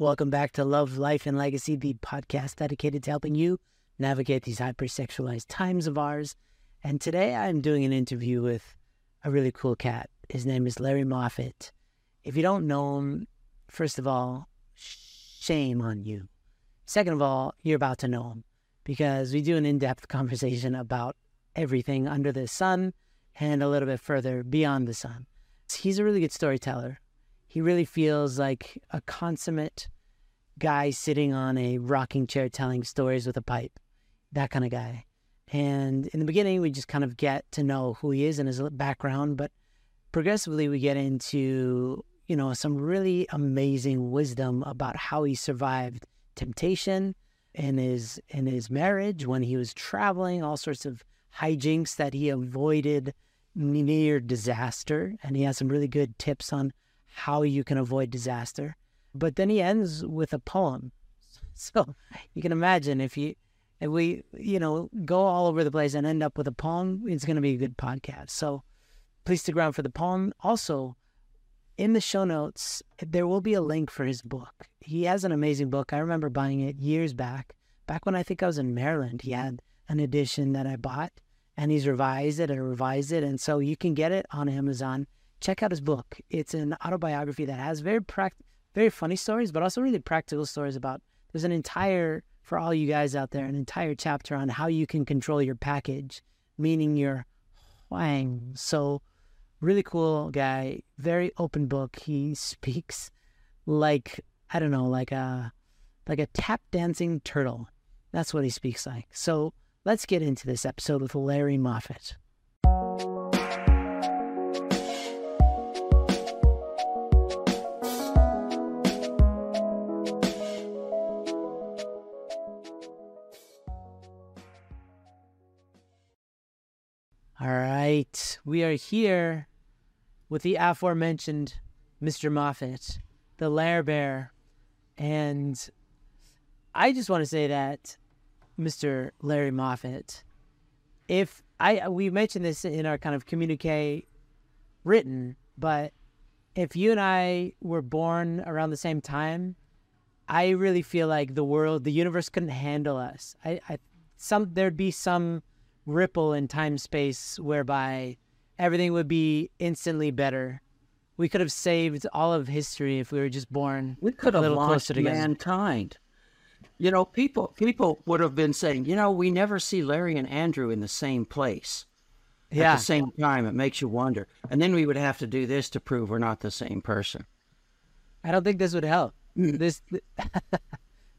Welcome back to Love, Life, and Legacy, the podcast dedicated to helping you navigate these hypersexualized times of ours. And today I'm doing an interview with a really cool cat. His name is Larry Moffitt. If you don't know him, first of all, shame on you. Second of all, you're about to know him because we do an in depth conversation about everything under the sun and a little bit further beyond the sun. He's a really good storyteller. He really feels like a consummate guy sitting on a rocking chair telling stories with a pipe, that kind of guy. And in the beginning, we just kind of get to know who he is and his background, but progressively we get into, you know, some really amazing wisdom about how he survived temptation in his in his marriage when he was traveling, all sorts of hijinks that he avoided near disaster. And he has some really good tips on how you can avoid disaster. But then he ends with a poem. So you can imagine if you if we, you know, go all over the place and end up with a poem, it's going to be a good podcast. So please stick around for the poem. Also, in the show notes, there will be a link for his book. He has an amazing book. I remember buying it years back. Back when I think I was in Maryland, he had an edition that I bought and he's revised it and revised it. And so you can get it on Amazon. Check out his book. It's an autobiography that has very practical very funny stories, but also really practical stories about there's an entire, for all you guys out there, an entire chapter on how you can control your package, meaning your wang. So, really cool guy, very open book. He speaks like, I don't know, like a, like a tap dancing turtle. That's what he speaks like. So, let's get into this episode with Larry Moffitt. All right. We are here with the aforementioned Mr. Moffitt, the Lair Bear. And I just want to say that Mr. Larry Moffitt, if I we mentioned this in our kind of communique written, but if you and I were born around the same time, I really feel like the world, the universe couldn't handle us. I, I some there'd be some ripple in time space whereby everything would be instantly better. We could have saved all of history if we were just born. We could have launched mankind. You know, people people would have been saying, you know, we never see Larry and Andrew in the same place yeah. at the same time. It makes you wonder. And then we would have to do this to prove we're not the same person. I don't think this would help. Mm. This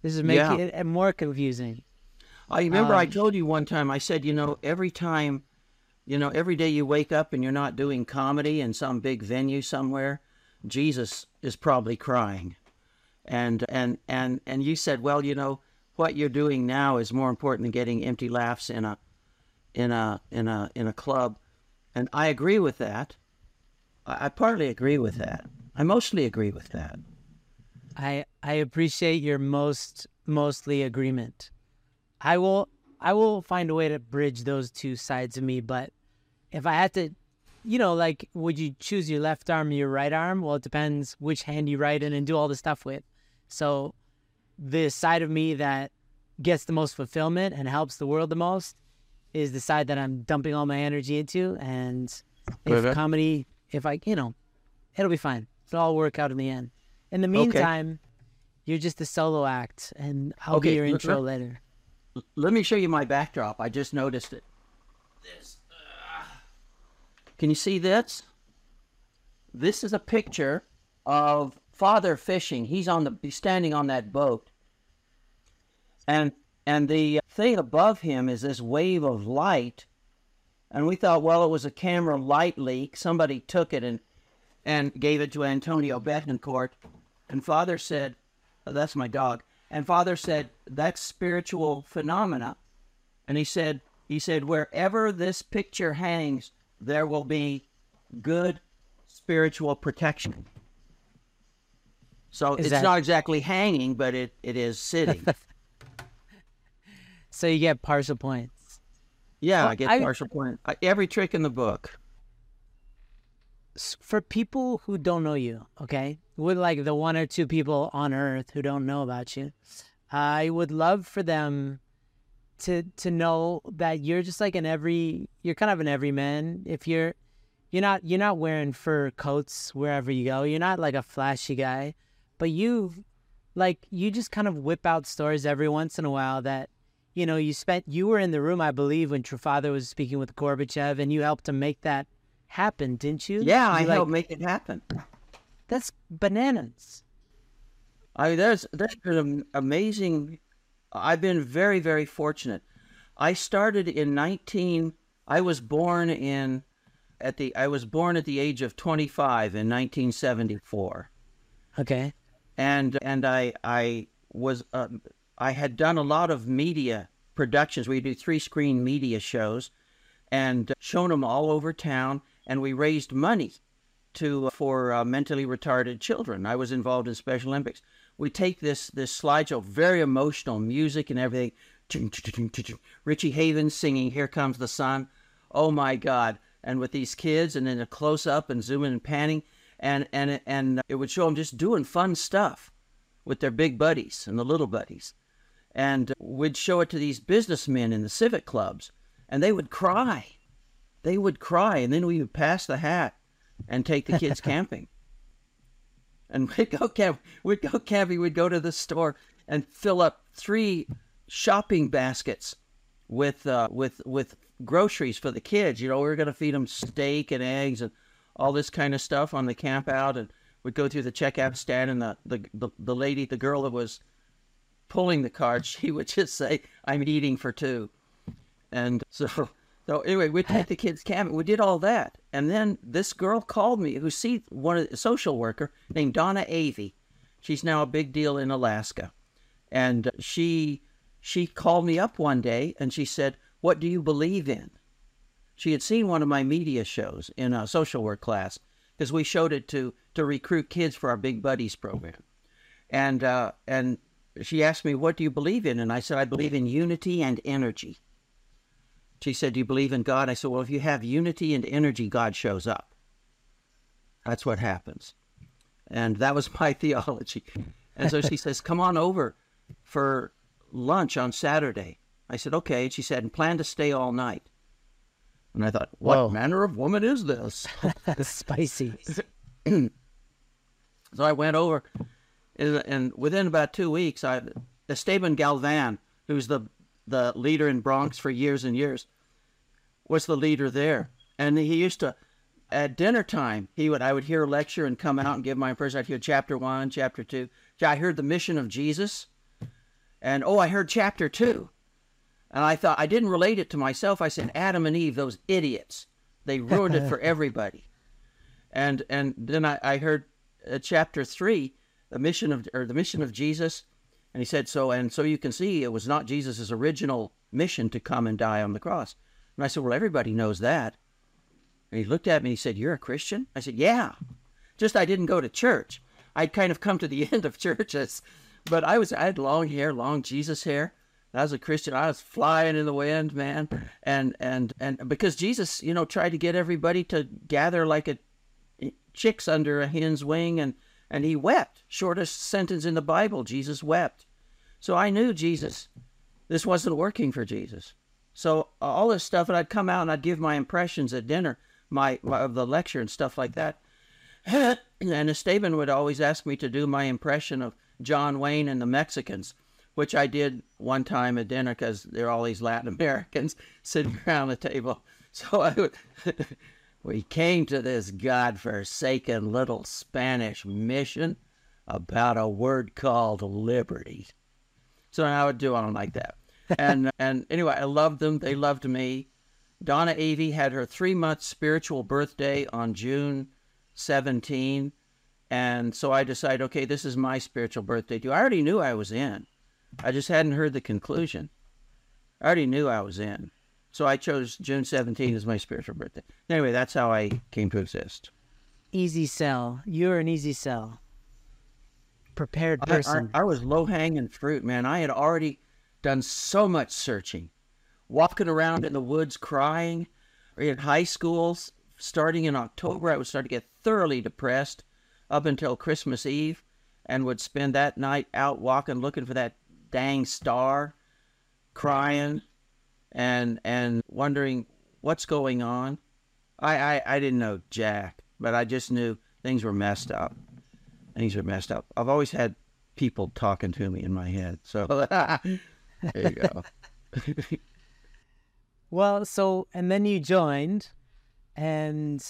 this is making yeah. it more confusing. I remember um, I told you one time, I said, you know, every time, you know, every day you wake up and you're not doing comedy in some big venue somewhere, Jesus is probably crying. And, and, and, and you said, well, you know, what you're doing now is more important than getting empty laughs in a, in a, in a, in a club. And I agree with that. I, I partly agree with that. I mostly agree with that. I, I appreciate your most, mostly agreement. I will I will find a way to bridge those two sides of me. But if I had to, you know, like, would you choose your left arm or your right arm? Well, it depends which hand you write in and do all the stuff with. So the side of me that gets the most fulfillment and helps the world the most is the side that I'm dumping all my energy into. And if okay. comedy, if I, you know, it'll be fine. It'll all work out in the end. In the meantime, okay. you're just a solo act, and I'll okay. be your intro later let me show you my backdrop. I just noticed it. This. Uh, can you see this? This is a picture of father fishing. He's on the he's standing on that boat. And and the thing above him is this wave of light. And we thought, well, it was a camera light leak. Somebody took it and and gave it to Antonio Betancourt. And father said, oh, that's my dog. And Father said, that's spiritual phenomena. And he said, he said, wherever this picture hangs, there will be good spiritual protection. So is it's that... not exactly hanging, but it, it is sitting. so you get partial points. Yeah, well, I get I... partial points. Every trick in the book. For people who don't know you, okay, with like the one or two people on earth who don't know about you, I would love for them to to know that you're just like an every you're kind of an everyman. If you're you're not you're not wearing fur coats wherever you go. You're not like a flashy guy, but you like you just kind of whip out stories every once in a while that you know you spent you were in the room I believe when True Father was speaking with Gorbachev and you helped to make that happen, didn't you? Yeah, I You, like, helped make it happen. That's bananas. I mean, there's there's been amazing. I've been very very fortunate. I started in 19. I was born in at the I was born at the age of 25 in 1974, Okay. and and I I was uh, I had done a lot of media productions. We do three screen media shows, and shown them all over town, and we raised money to uh, for uh, mentally retarded children. I was involved in Special Olympics. We take this this slideshow, very emotional music and everything. Richie Havens singing "Here Comes the Sun." Oh my God! And with these kids, and then a close up and zooming and panning, and and and uh, it would show them just doing fun stuff with their big buddies and the little buddies, and uh, we'd show it to these businessmen in the civic clubs, and they would cry. They would cry, and then we would pass the hat and take the kids camping. And we'd go camp. We'd go camping. We'd go to the store and fill up three shopping baskets with uh, with with groceries for the kids. You know, we were going to feed them steak and eggs and all this kind of stuff on the camp out. And we'd go through the checkout stand, and the the the, the lady, the girl that was pulling the cart, she would just say, "I'm eating for two. And so so anyway, we take the kids camping. We did all that, and then this girl called me, who see one of a social worker named Donna Avey. She's now a big deal in Alaska, and she she called me up one day and she said, "What do you believe in?" She had seen one of my media shows in a social work class because we showed it to to recruit kids for our Big Buddies program, and uh, and she asked me, "What do you believe in?" And I said, "I believe in unity and energy." She said, Do you believe in God? I said, Well, if you have unity and energy, God shows up. That's what happens. And that was my theology. And so she says, Come on over for lunch on Saturday. I said, Okay. And she said, And plan to stay all night. And I thought, What Whoa. manner of woman is this? That's spicy. So I went over, and, and within about two weeks, I Esteban Galvan, who's the the leader in Bronx for years and years, was the leader there, and he used to. At dinner time, he would I would hear a lecture and come out and give my impression. I'd hear chapter one, chapter two. I heard the mission of Jesus, and oh, I heard chapter two, and I thought I didn't relate it to myself. I said Adam and Eve, those idiots, they ruined it for everybody and and then I, I heard uh, chapter three, the mission of or the mission of Jesus, and he said so, and so you can see it was not Jesus' original mission to come and die on the cross. And I said, well, everybody knows that. And he looked at me and he said, "You're a Christian?" I said, "Yeah." Just I didn't go to church. I'd kind of come to the end of churches, but I was I had long hair, long Jesus hair. I was a Christian. I was flying in the wind, man, and and and because Jesus, you know, tried to get everybody to gather like a eh, chicks under a hen's wing and and he wept. Shortest sentence in the bible jesus wept. So i knew jesus. This wasn't working for jesus. So all this stuff and i'd come out and i'd give my impressions at dinner my, my of the lecture and stuff like that. And esteban would always ask me to do my impression of john wayne and the mexicans which i did one time at dinner because there are all these latin americans sitting around the table. So i would we came to this god-forsaken little Spanish mission about a word called liberty. So I would do on like that. And and anyway, I loved them. They loved me. Donna Avey had her three month spiritual birthday on June 17. And so I decided, okay, this is my spiritual birthday too. I already knew I was in. I just hadn't heard the conclusion. I already knew I was in. So I chose June 17 as my spiritual birthday. Anyway, that's how I came to exist. Easy sell. You're an easy sell. Prepared I, I, person. I was low hanging fruit, man. I had already done so much searching, walking around in the woods crying, or in high schools, starting in October, I would start to get thoroughly depressed up until Christmas Eve and would spend that night out walking looking for that dang star, crying and and wondering what's going on. I, I, I didn't know Jack, but I just knew things were messed up. Things were messed up. I've always had people talking to me in my head. So there you go. well, so and then you joined and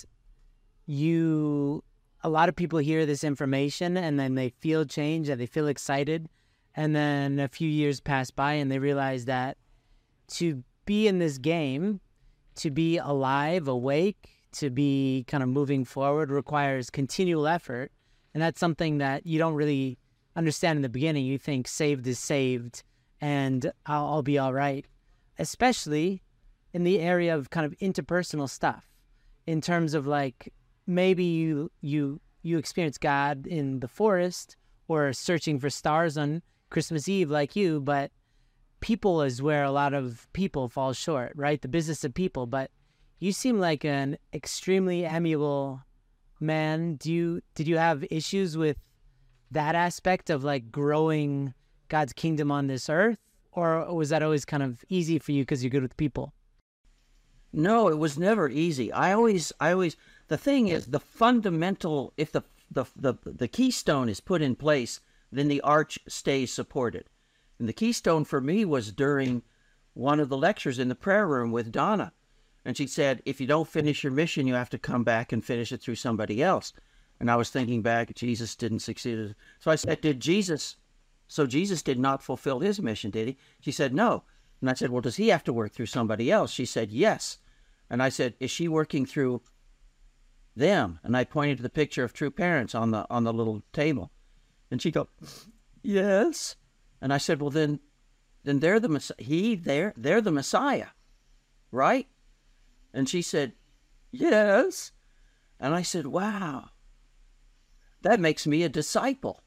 you a lot of people hear this information and then they feel change and they feel excited and then a few years pass by and they realize that to be in this game to be alive awake to be kind of moving forward requires continual effort. And that's something that you don't really understand in the beginning. You think saved is saved and i'll, I'll be all right. Especially in the area of kind of interpersonal stuff. In terms of like maybe you you you experience God in the forest or searching for stars on Christmas Eve like you, but people is where a lot of people fall short, right? The business of people, but you seem like an extremely amiable man. Do you did you have issues with that aspect of like growing God's kingdom on this earth or was that always kind of easy for you because you're good with people? No, it was never easy. I always I always the thing is the fundamental if the the the, the keystone is put in place then the arch stays supported and the keystone for me was during one of the lectures in the prayer room with donna. And she said if you don't finish your mission you have to come back and finish it through somebody else. And i was thinking back jesus didn't succeed. So i said did jesus so jesus did not fulfill his mission did he? She said no. And i said well does he have to work through somebody else? She said yes. And i said is she working through them. And I pointed to the picture of true parents on the on the little table. And she go, Yes. And I said, Well then then they're the Messiah he they're they're the Messiah. Right? And she said, Yes. And I said, Wow. That makes me a disciple.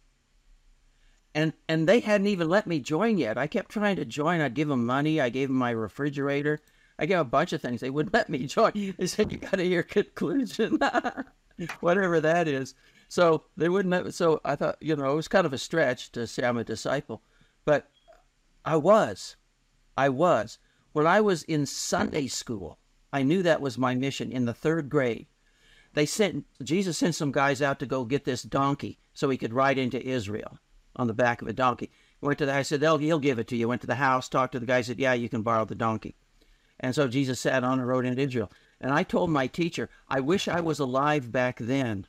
And and they hadn't even let me join yet. I kept trying to join. I'd give them money. I gave them my refrigerator. I gave a bunch of things. They wouldn't let me join. They said, you got to hear conclusion, whatever that is. So they wouldn't so I thought, you know, it was kind of a stretch to say I'm a disciple, I was. I was. When I was in Sunday school, I knew that was my mission in the third grade. They sent, Jesus sent some guys out to go get this donkey so he could ride into Israel on the back of a donkey. Went to the, I said, They'll, he'll give it to you. Went to the house, talked to the guy, said, yeah, you can borrow the donkey. And so Jesus sat on a road into Israel. And I told my teacher, I wish I was alive back then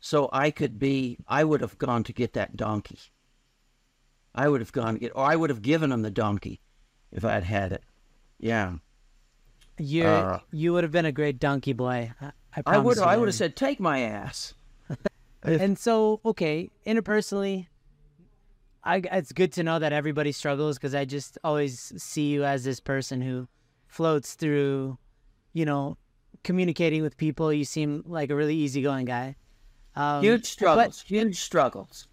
so I could be, I would have gone to get that donkey. I would have gone get, or I would have given him the donkey if I had had it. Yeah. You uh, you would have been a great donkey boy. I, I would I would have said, take my ass. and so, okay, interpersonally, I, it's good to know that everybody struggles because I just always see you as this person who floats through, you know, communicating with people. You seem like a really easygoing guy. Um, huge struggles, but, huge struggles,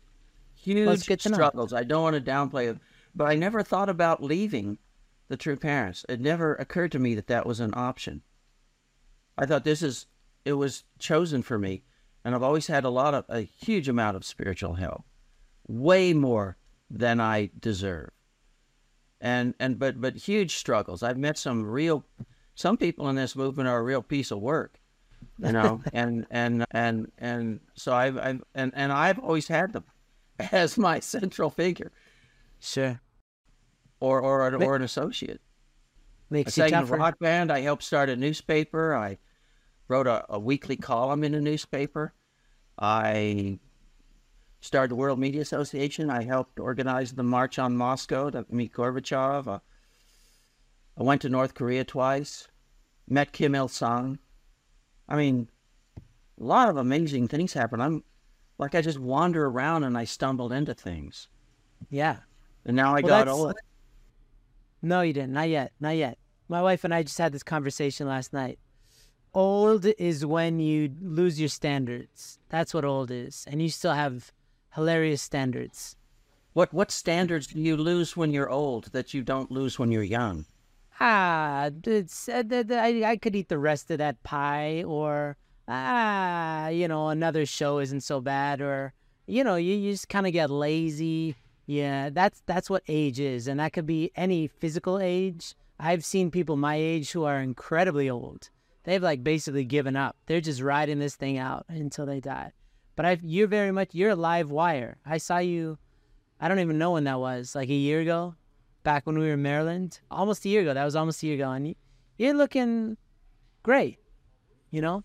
huge struggles. I don't want to downplay it, but I never thought about leaving the true parents. It never occurred to me that that was an option. I thought this is, it was chosen for me. And I've always had a lot of, a huge amount of spiritual help, way more than I deserve and and but but huge struggles. I've met some real, some people in this movement are a real piece of work, you know, and and and and so I've, I've and and I've always had them as my central figure, sure, or or an, or an associate. Makes I sang in a rock band. I helped start a newspaper. I wrote a, a weekly column in a newspaper. I started the World Media Association. I helped organize the March on Moscow to meet Gorbachev. Uh, I went to North Korea twice, met Kim Il sung. I mean, a lot of amazing things happen. I'm like, I just wander around and I stumbled into things. Yeah. And now I well, got old. No, you didn't. Not yet. Not yet. My wife and I just had this conversation last night. Old is when you lose your standards. That's what old is. And you still have hilarious standards. What what standards do you lose when you're old that you don't lose when you're young? ah, it's, uh, th- th- I, I could eat the rest of that pie, or ah, you know, another show isn't so bad, or you know, you, you just kind of get lazy. Yeah, that's that's what age is, and that could be any physical age. I've seen people my age who are incredibly old. They've like basically given up. They're just riding this thing out until they die. But I, you're very much you're a live wire. I saw you. I don't even know when that was. Like a year ago, back when we were in Maryland. Almost a year ago. That was almost a year ago, and you're looking great. You know.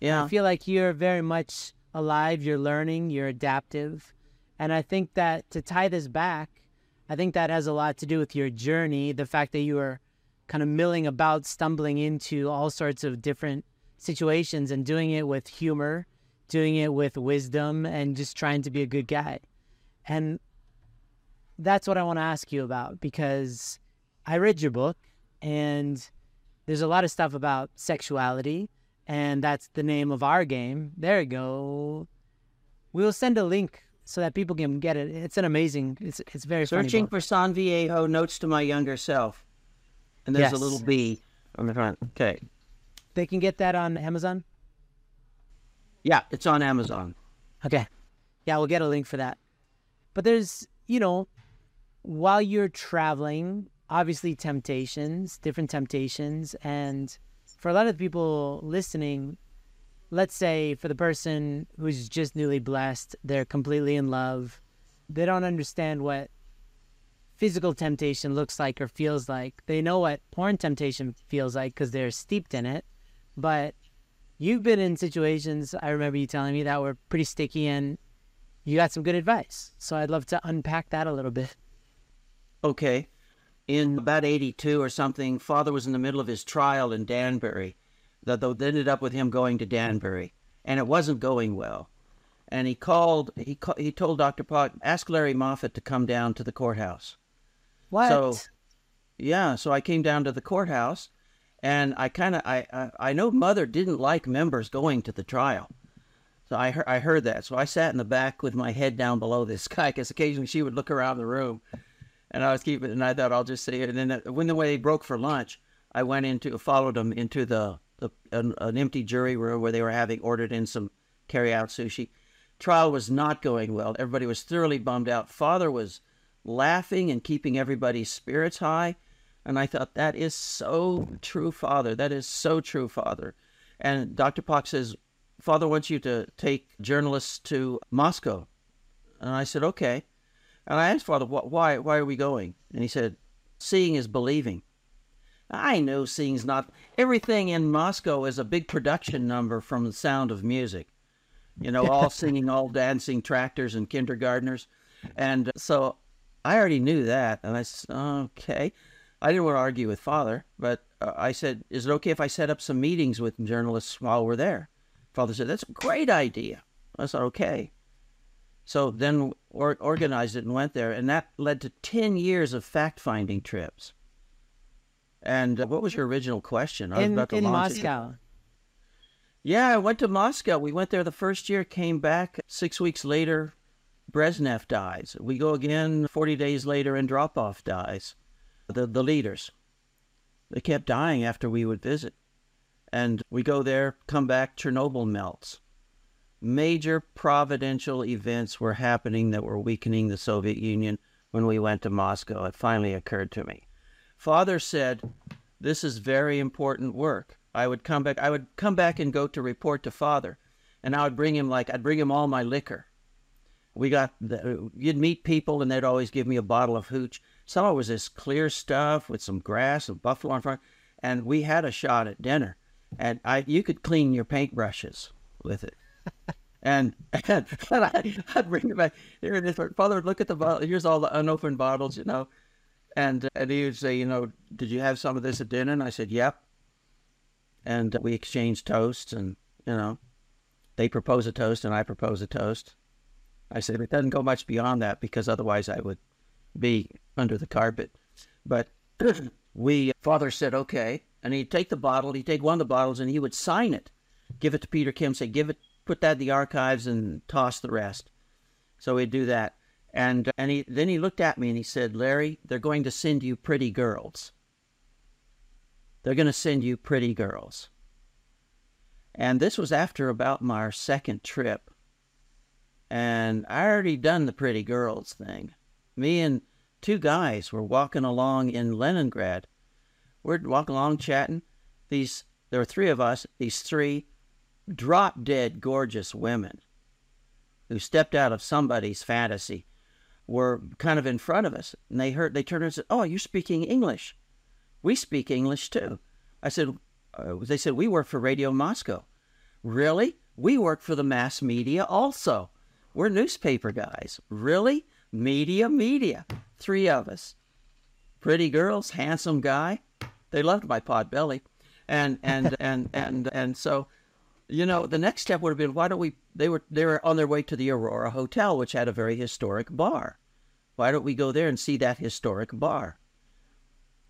Yeah. I feel like you're very much alive. You're learning. You're adaptive, and I think that to tie this back, I think that has a lot to do with your journey. The fact that you are kind of milling about, stumbling into all sorts of different situations, and doing it with humor, doing it with wisdom, and just trying to be a good guy. And that's what I want to ask you about because I read your book and there's a lot of stuff about sexuality and that's the name of our game. There you go. We'll send a link so that people can get it. It's an amazing. It's it's very Searching for SanViejo notes to my younger self, and there's Yes. a little B on the front. Okay. They can get that on Amazon. Yeah, it's on Amazon. Okay. Yeah, we'll get a link for that. But there's, you know, while you're traveling, obviously temptations, different temptations. And for a lot of people listening, let's say for the person who's just newly blessed, they're completely in love, they don't understand what physical temptation looks like or feels like. They know what porn temptation feels like because they're steeped in it. But you've been in situations, I remember you telling me, that were pretty sticky and you got some good advice. So I'd love to unpack that a little bit. Okay. In about 82 or something, father was in the middle of his trial in Danbury. That ended up with him going to Danbury, and it wasn't going well. And he called. He he told Doctor Pak, ask Larry Moffitt to come down to the courthouse. What? So, yeah, so I came down to the courthouse, and I kind of I, I I know mother didn't like members going to the trial, so I heard I heard that. So I sat in the back with my head down below this guy, because occasionally she would look around the room, and I was keeping. And I thought I'll just say it. And then when the way they broke for lunch, I went into followed them into the the an, an empty jury room where they were having ordered in some carry out sushi. Trial was not going well. Everybody was thoroughly bummed out. Father was laughing and keeping everybody's spirits high. And I thought, that is so true, Father. That is so true, Father. And Dr. Pak says, Father wants you to take journalists to Moscow. And I said, okay. And I asked Father, "Wh- why, why are we going? And he said, seeing is believing. I know seeing's not. Everything in Moscow is a big production number from the sound of music. You know, all singing, all dancing tractors and kindergartners. And so I already knew that. And I said, okay. I didn't want to argue with Father, but uh, I said, is it okay if I set up some meetings with journalists while we're there? Father said, that's a great idea. I said, okay. So then or, organized it and went there. And that led to 10 years of fact finding trips. And uh, what was your original question? In in launch it. Moscow. Yeah, I went to Moscow. We went there the first year, came back six weeks later. Brezhnev dies. We go again 40 days later, Andropov dies. The, the leaders. They kept dying after we would visit. And we go there, come back, Chernobyl melts. Major providential events were happening that were weakening the Soviet Union when we went to Moscow. It finally occurred to me. Father said, This is very important work. I would come back I would come back and go to report to father. And I would bring him like I'd bring him all my liquor. We got the, you'd meet people and they'd always give me a bottle of hooch. Some of it was this clear stuff with some grass and buffalo in front. And we had a shot at dinner. And I you could clean your paintbrushes with it. And, and, I, I'd bring it back. Here it is. Father would look at the bottle. Here's all the unopened bottles, you know. And and he would say, you know, did you have some of this at dinner? And I said, yep. And we exchanged toasts, and you know, they propose a toast, and I propose a toast. I said it doesn't go much beyond that because otherwise I would be under the carpet. But we father said okay, and he'd take the bottle, he'd take one of the bottles, and he would sign it, give it to Peter Kim, say give it, put that in the archives, and toss the rest. So he'd do that. And uh, and he then he looked at me and he said, "Larry, they're going to send you pretty girls." they're going to send you pretty girls. And this was after about my second trip. And I already done the pretty girls thing. Me and two guys were walking along in Leningrad. We're walking along chatting. These there were three of us, these three drop dead gorgeous women who stepped out of somebody's fantasy were kind of in front of us. And they heard they turned and said, Oh, you're speaking English. We speak English too. I said, uh, they said, we work for Radio Moscow. Really? We work for the mass media also. We're newspaper guys. Really? Media, media. Three of us. Pretty girls, handsome guy. They loved my pot belly. And, and, and, and, and so, you know, the next step would have been, why don't we, they were, they were on their way to the Aurora Hotel, which had a very historic bar. Why don't we go there and see that historic bar?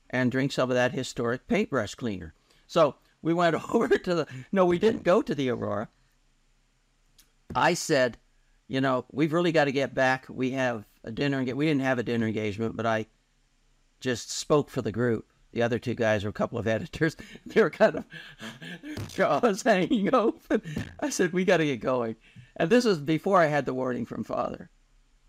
And drink some of that historic paintbrush cleaner. So we went over to the, no, we didn't go to the Aurora. I said, you know, we've really got to get back. We have a dinner, we didn't have a dinner engagement, but I just spoke for the group. The other two guys were a couple of editors. They were kind of jaws hanging open. I said, we got to get going. And this was before I had the warning from father.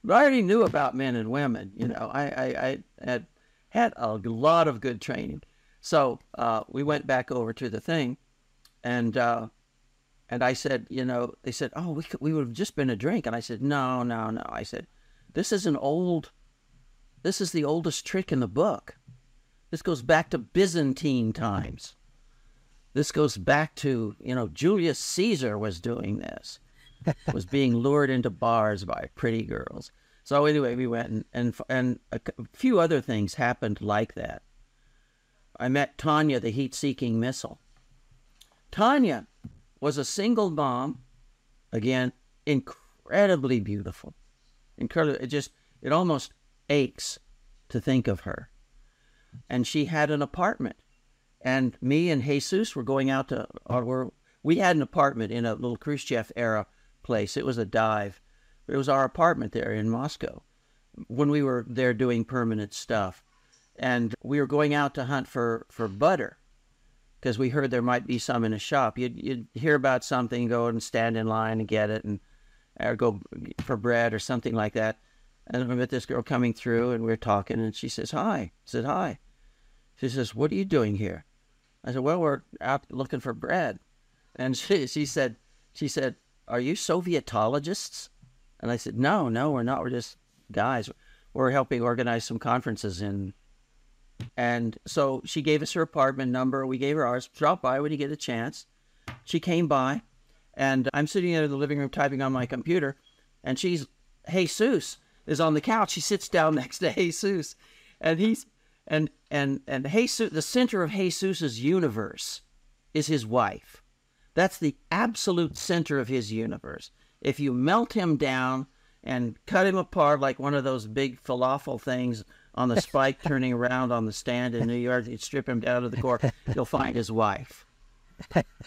But I already knew about men and women. You know, I, I, I had had a lot of good training. So uh, we went back over to the thing, and uh, and I said, you know, they said, oh, we could, we would have just been a drink, and I said, no, no, no. I said, this is an old, this is the oldest trick in the book. This goes back to Byzantine times. This goes back to, you know, Julius Caesar was doing this, was being lured into bars by pretty girls. So anyway, we went and and, and a few other things happened like that. I met Tanya, the heat-seeking missile. Tanya was a single mom, again, incredibly beautiful, incredible. It just it almost aches to think of her. And she had an apartment, and me and Jesus were going out to, or were, we had an apartment in a little Khrushchev era place. It was a dive. It was our apartment there in Moscow when we were there doing permanent stuff and we were going out to hunt for for butter because we heard there might be some in a shop. You'd, you'd hear about something, go and stand in line and get it, and or go for bread or something like that. And I met this girl coming through, and we are talking, and she says, "Hi." I said, "Hi." She says, "What are you doing here?" I said, "Well, we're out looking for bread." And she she said, she said, "Are you Sovietologists?" And I said, "No, no, we're not. We're just guys. We're helping organize some conferences in and so she gave us her apartment number. We gave her ours. Drop by when you get a chance. She came by, and I'm sitting in the living room typing on my computer, and she's Jesus is on the couch. He sits down next to Jesus, and he's and and and Jesus, the center of Jesus's universe, is his wife. That's the absolute center of his universe. If you melt him down and cut him apart like one of those big falafel things on the spike turning around on the stand in New York. You'd strip him down to the core. You'll find his wife.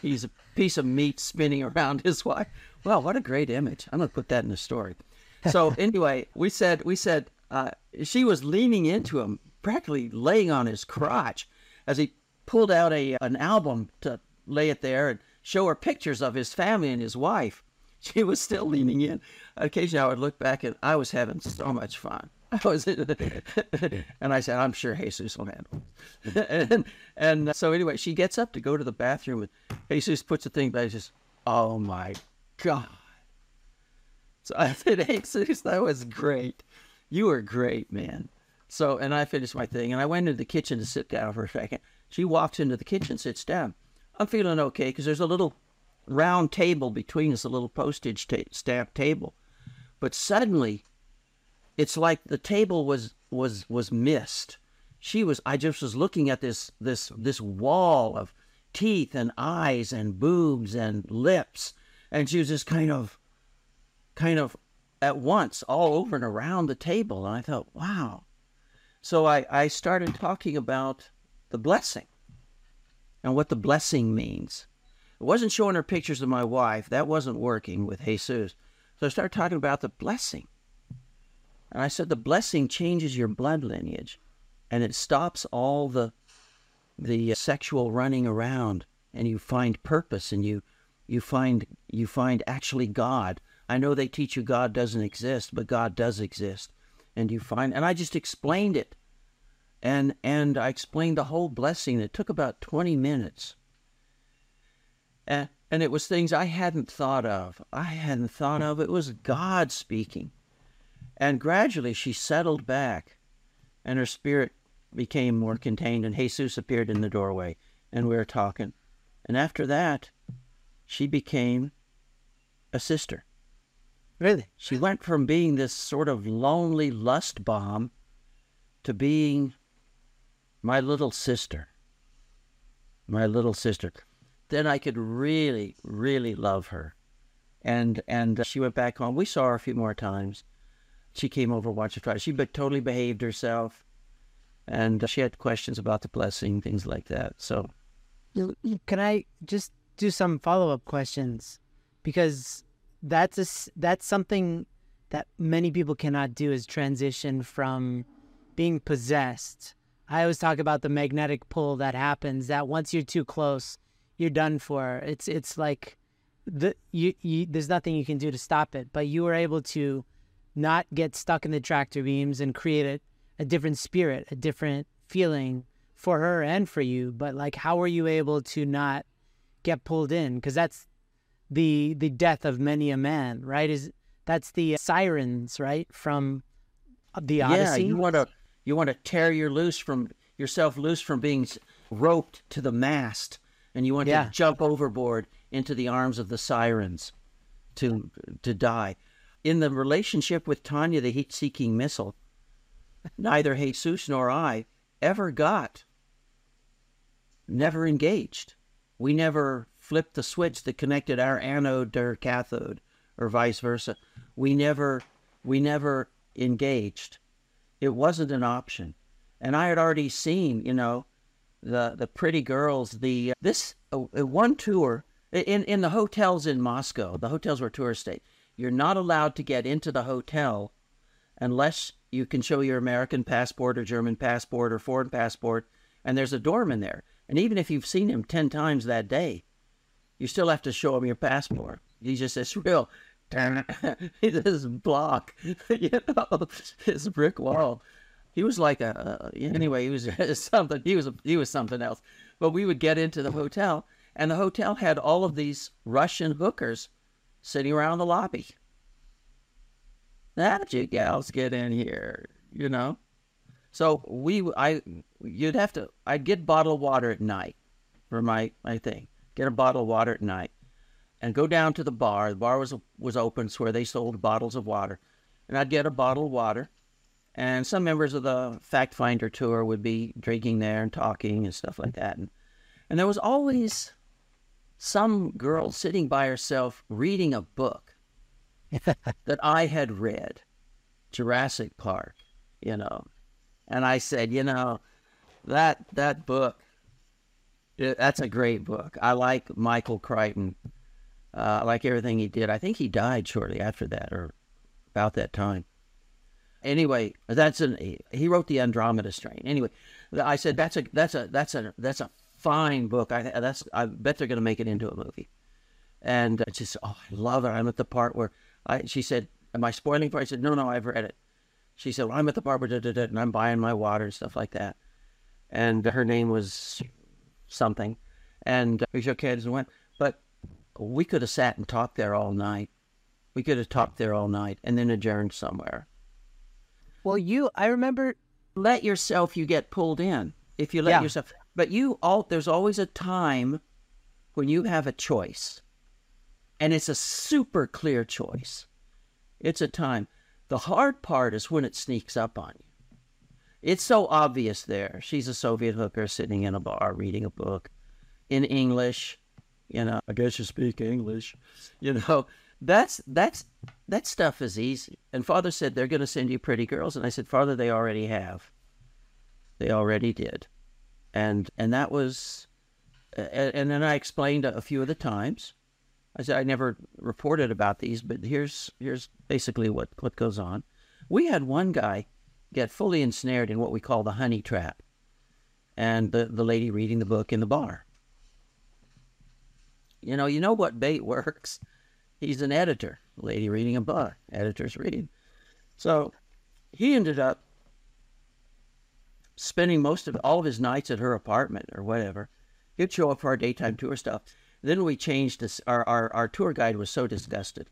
He's a piece of meat spinning around his wife. Well, what a great image. I'm going to put that in the story. So anyway, we said, we said, uh, she was leaning into him, practically laying on his crotch as he pulled out a an album to lay it there and show her pictures of his family and his wife. She was still leaning in. Occasionally, I would look back and I was having so much fun. I was, and I said, I'm sure Jesus will handle and, and so anyway, she gets up to go to the bathroom, and Jesus puts the thing back. Says, oh my God. So I said, Jesus, that was great. You were great, man. So, and I finished my thing, and I went into the kitchen to sit down for a second. She walks into the kitchen, sits down. I'm feeling okay because there's a little round table between us, a little postage ta- stamp table. But suddenly, it's like the table was was was missed. She was I just was looking at this this this wall of teeth and eyes and boobs and lips and she was just kind of kind of at once all over and around the table and I thought, wow. So I, I started talking about the blessing and what the blessing means. I wasn't showing her pictures of my wife. That wasn't working with Jesus. So I started talking about the blessing. And I said, the blessing changes your blood lineage and it stops all the the uh, sexual running around and you find purpose and you you find you find actually God. I know they teach you God doesn't exist, but God does exist. And you find and I just explained it. And and I explained the whole blessing. It took about 20 minutes. And and it was things I hadn't thought of. I hadn't thought of. It was God speaking. And gradually she settled back and her spirit became more contained and Jesus appeared in the doorway and we were talking. And after that, she became a sister. Really? She went from being this sort of lonely lust bomb to being my little sister. My little sister. Then I could really, really love her. And and uh, she went back home. We saw her a few more times. She came over once or twice. She be- totally behaved herself. And uh, she had questions about the blessing, things like that. So Can I just do some follow up questions? Because that's a, that's something that many people cannot do is transition from being possessed. I always talk about the magnetic pull that happens that once you're too close, you're done for. It's it's like the you, you there's nothing you can do to stop it. But you were able to not get stuck in the tractor beams and create a, a different spirit, a different feeling for her and for you. But like, how were you able to not get pulled in? Because that's the the death of many a man, right? Is that's the uh, sirens, right, from uh, the Odyssey. yeah, you want to you want to tear your loose from yourself loose from being roped to the mast, and you want Yeah. to jump overboard into the arms of the sirens to to die. In the relationship with Tanya, the heat-seeking missile, neither Jesus nor I ever got, never engaged. We never flipped the switch that connected our anode to her cathode, or vice versa. We never, we never engaged. It wasn't an option, and I had already seen, you know, the the pretty girls. The this uh, uh, one tour in in the hotels in Moscow. The hotels were tourist state. You're not allowed to get into the hotel unless you can show your American passport or German passport or foreign passport, and there's a doorman there. And even if you've seen him 10 times that day, you still have to show him your passport. He just says, real, this block, you know, his brick wall. He was like a, a anyway. He was something. He was he was something else. But we would get into the hotel, and the hotel had all of these Russian hookers sitting around the lobby. How'd you gals get in here? You know. So we, I, you'd have to. I'd get bottled water at night for my my thing. Get a bottle of water at night, and go down to the bar. The bar was was open, so where they sold bottles of water, and I'd get a bottle of water, and some members of the fact finder tour would be drinking there and talking and stuff like that, and and there was always some girl sitting by herself reading a book that I had read, Jurassic Park, you know. And I said, you know, that that book, that's a great book. I like Michael Crichton. Uh, I like everything he did. I think he died shortly after that, or about that time. Anyway, that's an he wrote the Andromeda Strain. Anyway, I said that's a that's a that's a that's a fine book. I that's I bet they're going to make it into a movie. And uh, just oh, I love it. I'm at the part where I she said, "Am I spoiling for?" it?" I said, "No, no, I've read it." She said, well, "I'm at the bar, da, da, da, and I'm buying my water and stuff like that." And her name was something, and we shook heads and went. But we could have sat and talked there all night. We could have talked there all night and then adjourned somewhere. well, you, I remember. Let yourself you get pulled in if you let Yeah. yourself. But you all there's always a time when you have a choice, and it's a super clear choice. It's a time. The hard part is when it sneaks up on you. It's so obvious there. She's a Soviet hooker sitting in a bar reading a book in English. You know, I guess you speak English. You know, that's that's that stuff is easy. And Father said they're going to send you pretty girls, and I said, Father, they already have. They already did, and and that was, and, and then I explained a, a few of the times. I said I never reported about these, but here's here's basically what what goes on. We had one guy get fully ensnared in what we call the honey trap, and the, the lady reading the book in the bar. You know, you know what bait works. He's an editor, lady reading a book, editors reading. So he ended up spending most of all of his nights at her apartment or whatever. He'd show up for our daytime tour stuff. Then we changed this. Our, our, our tour guide was so disgusted.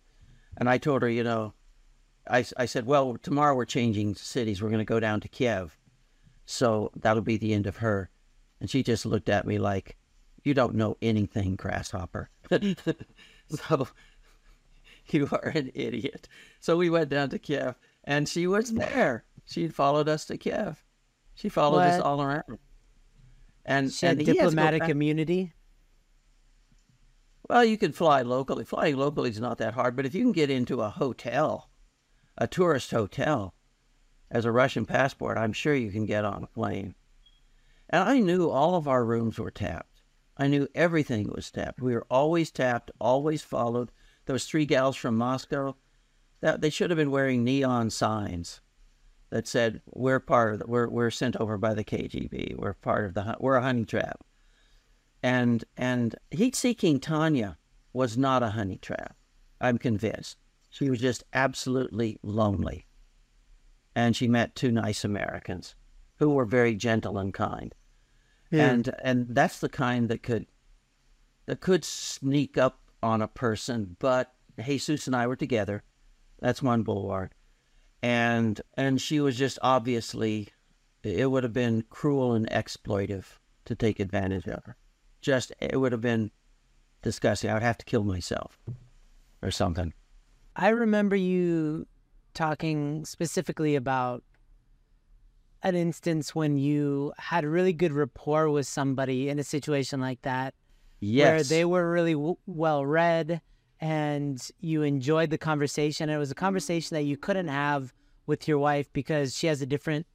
And I told her, you know, I, I said, well, tomorrow we're changing cities. We're going to go down to Kiev. So that'll be the end of her. And she just looked at me like, you don't know anything, grasshopper. so you are an idiot. So we went down to Kiev and she was there. She followed us to Kiev. She followed what? us all around. And, she and diplomatic immunity. Well, you can fly locally. Flying locally is not that hard, but if you can get into a hotel, a tourist hotel, as a Russian passport, I'm sure you can get on a plane. And I knew all of our rooms were tapped. I knew everything was tapped. We were always tapped, always followed. Those three gals from Moscow, that they should have been wearing neon signs that said we're part of the, we're we're sent over by the KGB. We're part of the we're a honey trap. And and heat seeking Tanya was not a honey trap. I'm convinced. She was just absolutely lonely. And she met two nice Americans who were very gentle and kind. Yeah. And and that's the kind that could that could sneak up on a person, but Jesus and I were together. That's one bulwark and and she was just obviously it would have been cruel and exploitive to take advantage of her. Just it would have been disgusting. I would have to kill myself or something. I remember you talking specifically about an instance when you had a really good rapport with somebody in a situation like that. Yes. Where they were really w- well read and you enjoyed the conversation. And it was a conversation that you couldn't have with your wife because she has a different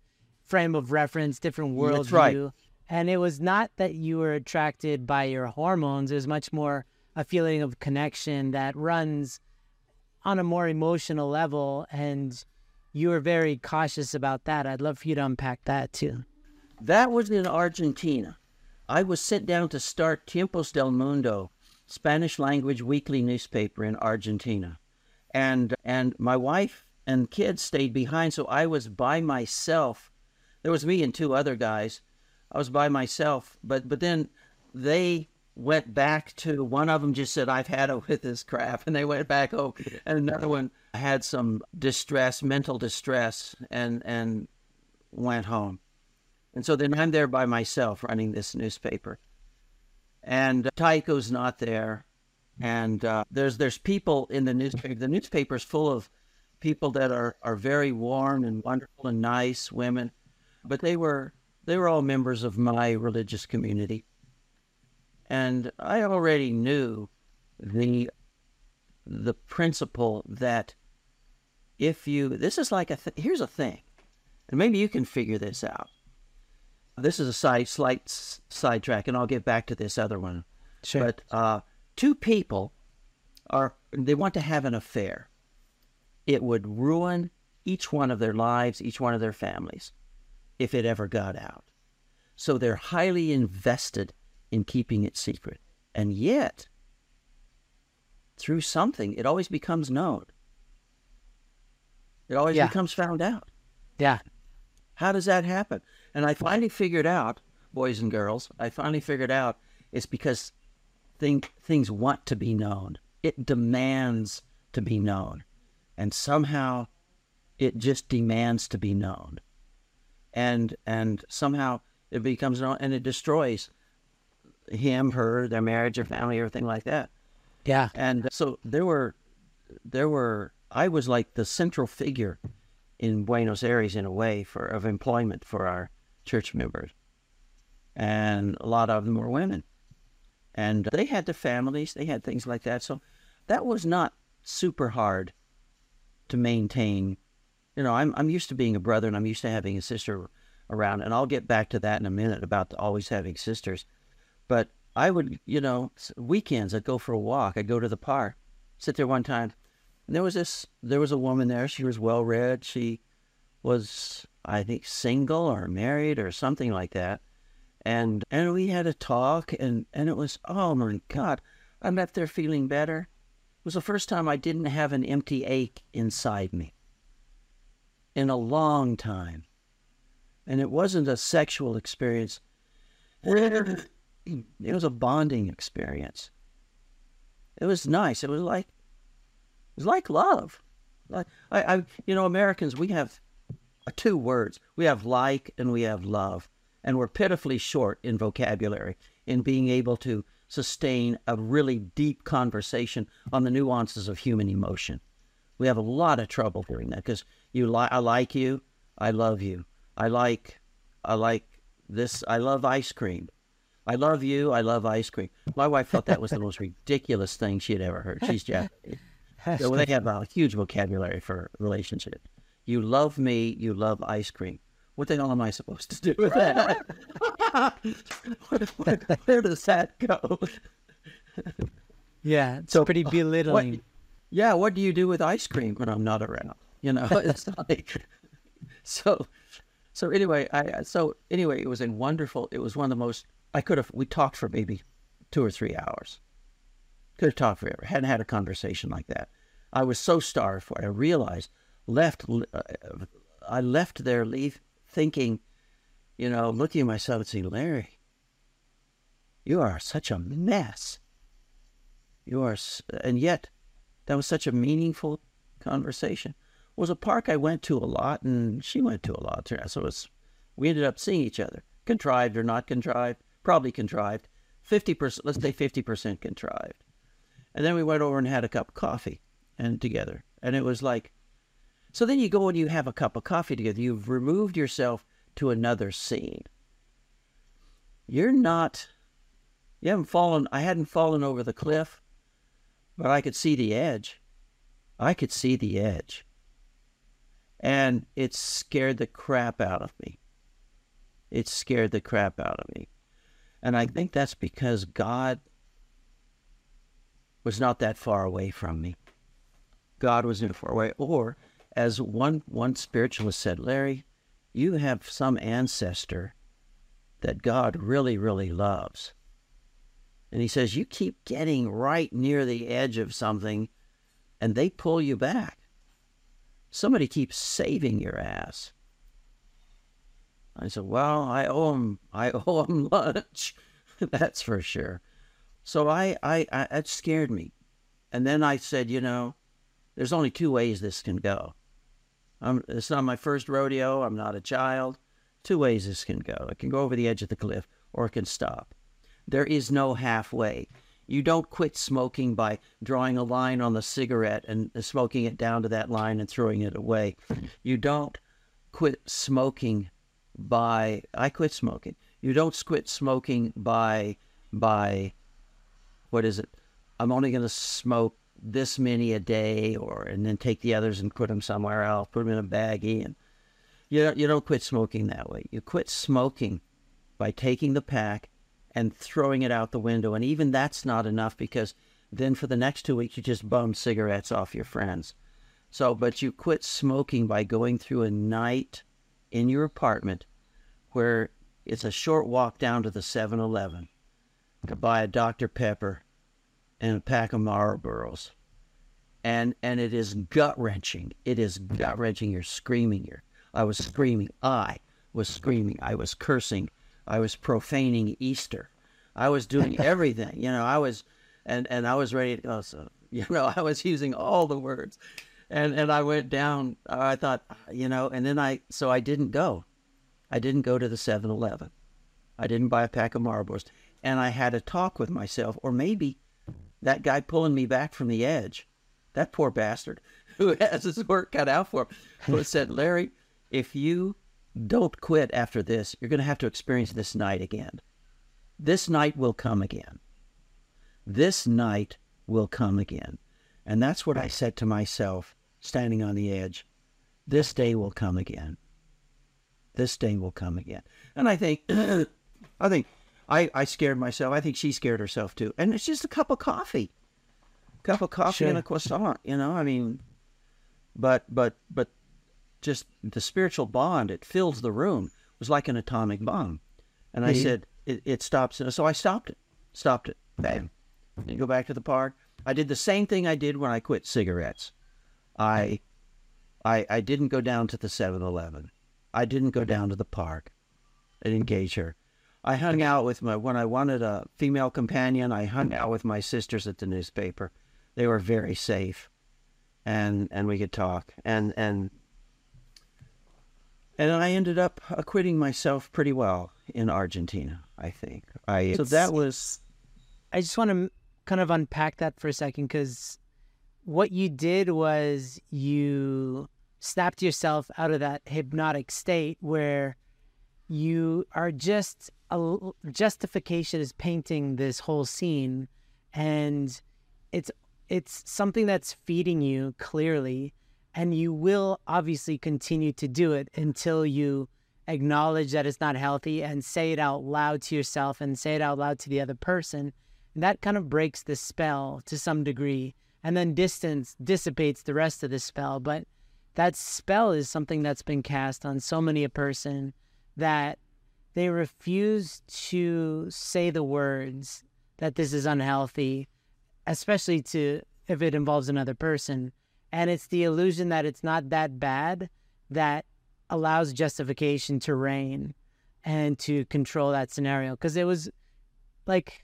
frame of reference, different mm, worldview. That's right. And it was not that you were attracted by your hormones. It was much more a feeling of connection that runs on a more emotional level. And you were very cautious about that. I'd love for you to unpack that too. That was in Argentina. I was sent down to start Tiempos del Mundo Spanish language weekly newspaper in Argentina. And and my wife and kids stayed behind, so I was by myself. There was me and two other guys. I was by myself, but but then they went back to one of them just said I've had it with this crap and they went back home. And another one had some distress mental distress and and went home. And so then I'm there by myself running this newspaper. And uh, Taiko's not there, and uh, there's there's people in the newspaper. The newspaper's full of people that are are very warm and wonderful and nice women, but they were they were all members of my religious community, and I already knew the the principle that if you this is like a th- here's a thing, and maybe you can figure this out this is a side, slight sidetrack, and I'll get back to this other one. Sure. But uh, two people are they want to have an affair. It would ruin each one of their lives, each one of their families, if it ever got out. So they're highly invested in keeping it secret, and yet, through something, it always becomes known. It always yeah. becomes found out. Yeah. How does that happen? And I finally figured out, boys and girls, I finally figured out it's because thing, things want to be known. It demands to be known. And somehow it just demands to be known. And and somehow it becomes known and it destroys him, her, their marriage, their family, everything like that. Yeah. And uh, so there were there were I was like the central figure in Buenos Aires in a way for of employment for our church members, and a lot of them were women, and they had their families, they had things like that. So that was not super hard to maintain. You know, I'm I'm used to being a brother, and I'm used to having a sister around, and I'll get back to that in a minute about always having sisters. But I would, you know, weekends I'd go for a walk. I'd go to the park, sit there one time, and there was this, there was a woman there. She was well read. She was I think, single or married or something like that. and and we had a talk, and and it was oh my god, I left there feeling better. It was the first time I didn't have an empty ache inside me in a long time, and it wasn't a sexual experience. It was a bonding experience. It was nice. It was like it was like love. Like I, I you know, Americans we have two words. We have like and we have love. And we're pitifully short in vocabulary in being able to sustain a really deep conversation on the nuances of human emotion. We have a lot of trouble doing that because you li- I like you, I love you. I like I like this I love ice cream. I love you. I love ice cream. My wife thought that was the most ridiculous thing she had ever heard. She's Japanese. so they have a huge vocabulary for relationship. You love me. You love ice cream. What the hell am I supposed to do with that? where, where, does that go? yeah, it's so, pretty belittling. What, yeah, what do you do with ice cream when I'm not around? You know, it's like so. So anyway, I so anyway, it was a wonderful. It was one of the most I could have, we talked for maybe two or three hours. Could have talked forever. Hadn't had a conversation like that. I was so starved for it. I realized, left, uh, I left there, leave, thinking, you know, looking at myself and saying, Larry, you are such a mess. You are, and yet, that was such a meaningful conversation. It was a park I went to a lot, and she went to a lot. So it was, we ended up seeing each other, contrived or not contrived probably contrived. 50%, let's say 50% contrived. And then we went over and had a cup of coffee and together. And it was like, so then you go and you have a cup of coffee together. You've removed yourself to another scene. You're not, you haven't fallen, I hadn't fallen over the cliff, but I could see the edge. I could see the edge. And it scared the crap out of me. It scared the crap out of me. And I think that's because God was not that far away from me. God was in far away. Or, as one, one spiritualist said, Larry, you have some ancestor that God really, really loves. And he says, you keep getting right near the edge of something and they pull you back. Somebody keeps saving your ass. I said, "Well, I owe him. I owe him lunch. That's for sure." So I, I, I, it scared me, and then I said, "You know, there's only two ways this can go. I'm, it's not my first rodeo. I'm not a child. Two ways this can go. It can go over the edge of the cliff, or it can stop. There is no halfway." You don't quit smoking by drawing a line on the cigarette and uh, smoking it down to that line and throwing it away. You don't quit smoking by I quit smoking. You don't quit smoking by by what is it? I'm only going to smoke this many a day, or and then take the others and put them somewhere else, put them in a baggie, and you don't, you don't quit smoking that way. You quit smoking by taking the pack and throwing it out the window, and even that's not enough because then for the next two weeks you just bum cigarettes off your friends. So, but you quit smoking by going through a night in your apartment where it's a short walk down to the 7 Eleven to buy a Dr. Pepper and a pack of Marlboros. And, and it is gut wrenching. It is gut wrenching. You're screaming. You're, I was screaming. I was screaming. I was cursing. I was profaning Easter. I was doing everything. You know, I was, and, and I was ready to go. So, you know, I was using all the words and and I went down. I thought, you know, and then I so I didn't go. I didn't go to the 7-Eleven. I didn't buy a pack of Marlboros, and I had a talk with myself, or maybe that guy pulling me back from the edge, that poor bastard who has his work cut out for him, who said, Larry, if you don't quit after this, you're going to have to experience this night again. This night will come again. This night will come again. And that's what I said to myself standing on the edge. This day will come again. This day will come again. And I think, I think I, I scared myself. I think she scared herself too. And it's just a cup of coffee, a cup of coffee sure. and a croissant. You know, I mean, but but but just the spiritual bond it fills the room it was like an atomic bomb. And I mm-hmm. said, it, it stops. So I stopped it. Stopped it. Bam. And go back to the park. I did the same thing I did when I quit cigarettes. I I I didn't go down to the 7-Eleven. I didn't go down to the park and engage her. I hung out with my when I wanted a female companion, I hung out with my sisters at the newspaper. They were very safe. And and we could talk. And and and I ended up acquitting myself pretty well in Argentina, I think. I so that was I just want to kind of unpack that for a second cuz what you did was you snapped yourself out of that hypnotic state where you are just a justification is painting this whole scene and it's it's something that's feeding you clearly and you will obviously continue to do it until you acknowledge that it's not healthy and say it out loud to yourself and say it out loud to the other person that kind of breaks the spell to some degree and then distance dissipates the rest of the spell but that spell is something that's been cast on so many a person that they refuse to say the words that this is unhealthy, especially to if it involves another person. And it's the illusion that it's not that bad that allows justification to reign and to control that scenario. Because it was like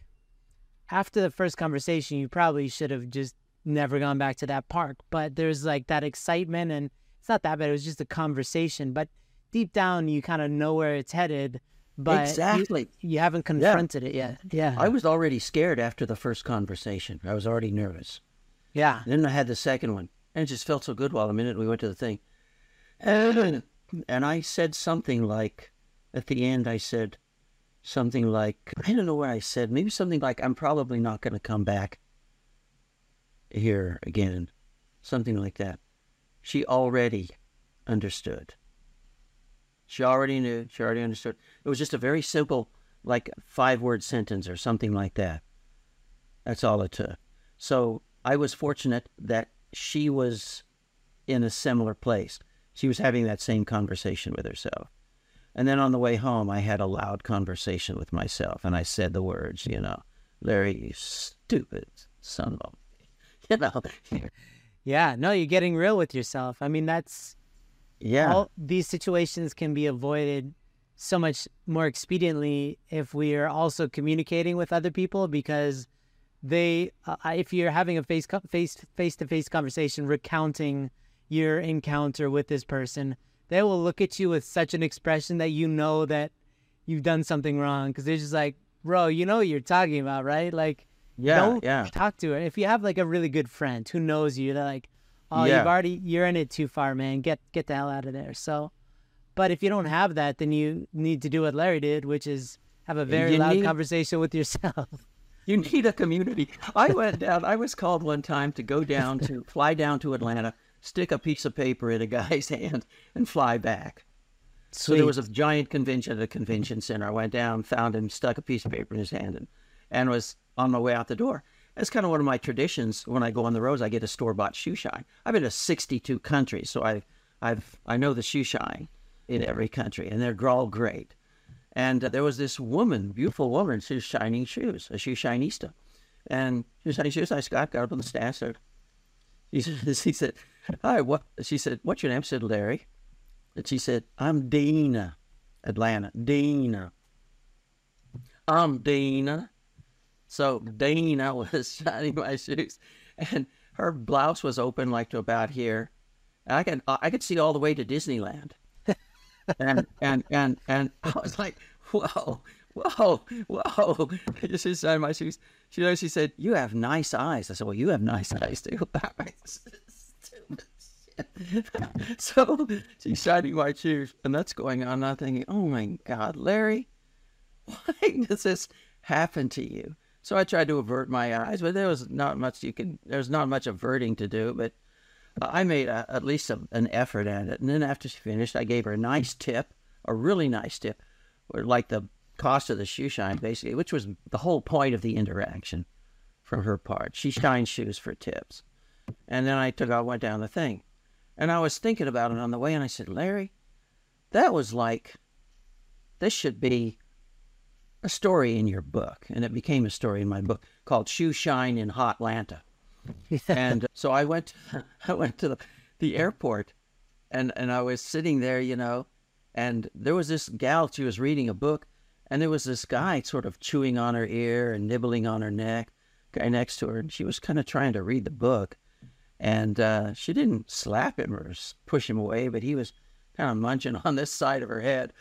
after the first conversation, you probably should have just never gone back to that park. But there's like that excitement, and it's not that bad. It was just a conversation. But deep down, you kind of know where it's headed but exactly you, you haven't confronted yeah. it yet. Yeah, I was already scared after the first conversation. I was already nervous. Yeah. Then I had the second one, and it just felt so good while the minute we went to the thing, and, and I said something like, at the end, I said something like, I don't know what I said, maybe something like, I'm probably not going to come back here again, something like that. She already understood. She already knew. She already understood. It was just a very simple, like five word sentence or something like that. That's all it took. So I was fortunate that she was in a similar place. She was having that same conversation with herself. And then on the way home, I had a loud conversation with myself, and I said the words, you know, Larry, you stupid son of a, you know. yeah, no, you're getting real with yourself. I mean, that's yeah. All these situations can be avoided so much more expediently if we are also communicating with other people because they uh, if you're having a face face face to face conversation recounting your encounter with this person they will look at you with such an expression that you know that you've done something wrong because they're just like bro you know what you're talking about right like yeah don't yeah talk to her if you have like a really good friend who knows you they're like oh, yeah. you've already you're in it too far, man. Get get the hell out of there. So, but if you don't have that, then you need to do what Larry did, which is have a very you loud need, conversation with yourself. You need a community. I went down. I was called one time to go down to fly down to Atlanta, stick a piece of paper in a guy's hand, and fly back. Sweet. So there was a giant convention at a convention center. I went down, found him, stuck a piece of paper in his hand, and, and was on my way out the door. That's kind of one of my traditions. When I go on the roads, I get a store bought shoe shine. I've been to 62 countries, so I, I've I know the shoe shine in every country, and they're all great. And uh, there was this woman, beautiful woman, she was shining shoes, a shoe shinista, and she was shining shoes. I got got up on the stand, said, she said, "Hi, what?" She said, "What's your name?" I said, "Larry." And she said, "I'm Dina, Atlanta, Dina." I'm Dina. So Dina was shining my shoes, and her blouse was open like to about here. And I could uh, I could see all the way to Disneyland, and and and and I was like, whoa, whoa, whoa! Just shining my shoes. She. She said, "You have nice eyes." I said, "Well, you have nice eyes too." so she's shining my shoes, and that's going on. And I'm thinking, "Oh my God, Larry, why does this happen to you?" So I tried to avert my eyes, but there was not much you could. There's not much averting to do, but I made a, at least a, an effort at it. And then after she finished, I gave her a nice tip, a really nice tip, like the cost of the shoe shine, basically, which was the whole point of the interaction from her part. She shines shoes for tips, and then I took I went down the thing, and I was thinking about it on the way, and I said, Larry, that was like, this should be a story in your book, and it became a story in my book called "Shoe Shine in Hot Atlanta." and uh, so I went, I went to the, the airport, and and I was sitting there, you know, and there was this gal. She was reading a book, and there was this guy sort of chewing on her ear and nibbling on her neck, guy next to her, and she was kind of trying to read the book, and uh, she didn't slap him or push him away, but he was kind of munching on this side of her head.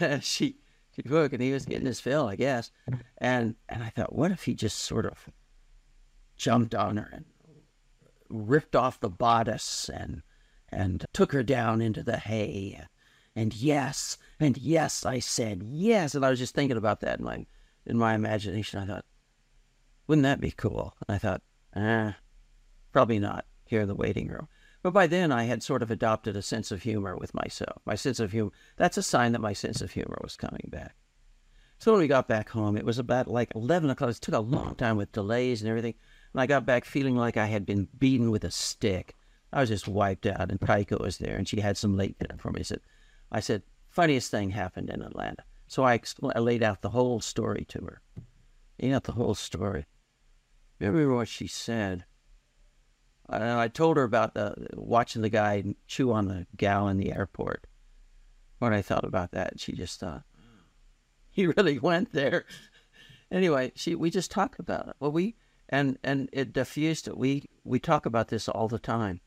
She she book, and he was getting his fill, I guess. And and I thought, what if he just sort of jumped on her and ripped off the bodice and and took her down into the hay. And yes, and yes, I said yes. And I was just thinking about that in my in my imagination. I thought, wouldn't that be cool? And I thought, eh, probably not here in the waiting room. But by then I had sort of adopted a sense of humor with myself. My sense of humor, that's a sign that my sense of humor was coming back. So when we got back home, it was about like 11 o'clock. It took a long time with delays and everything. And I got back feeling like I had been beaten with a stick. I was just wiped out. And Kaika was there, and she had some late dinner for me. I said, I said, funniest thing happened in Atlanta. So I, I laid out the whole story to her. Laid out the whole story. Remember what she said? And I told her about the, watching the guy chew on the gal in the airport. When I thought about that. She just thought, uh, he really went there. anyway, she we just talked about it. Well, we and and it diffused it. We we talk about this all the time.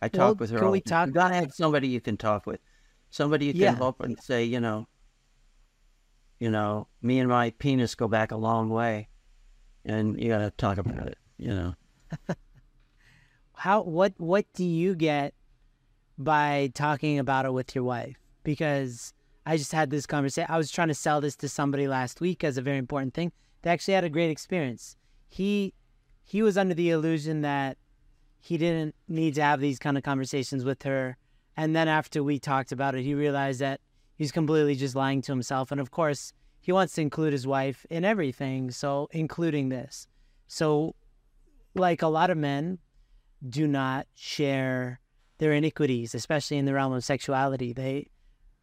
I talk well, with her. Can all, we talk? You gotta have somebody you can talk with, somebody you can yeah. help and say, you know, you know, me and my penis go back a long way, and you gotta talk about it. You know. How what what do you get by talking about it with your wife? Because I just had this conversation. I was trying to sell this to somebody last week as a very important thing. They actually had a great experience he he was under the illusion that he didn't need to have these kind of conversations with her. And then after we talked about it, he realized that he's completely just lying to himself. And of course, he wants to include his wife in everything, so including this. So, like a lot of men, do not share their iniquities, especially in the realm of sexuality. They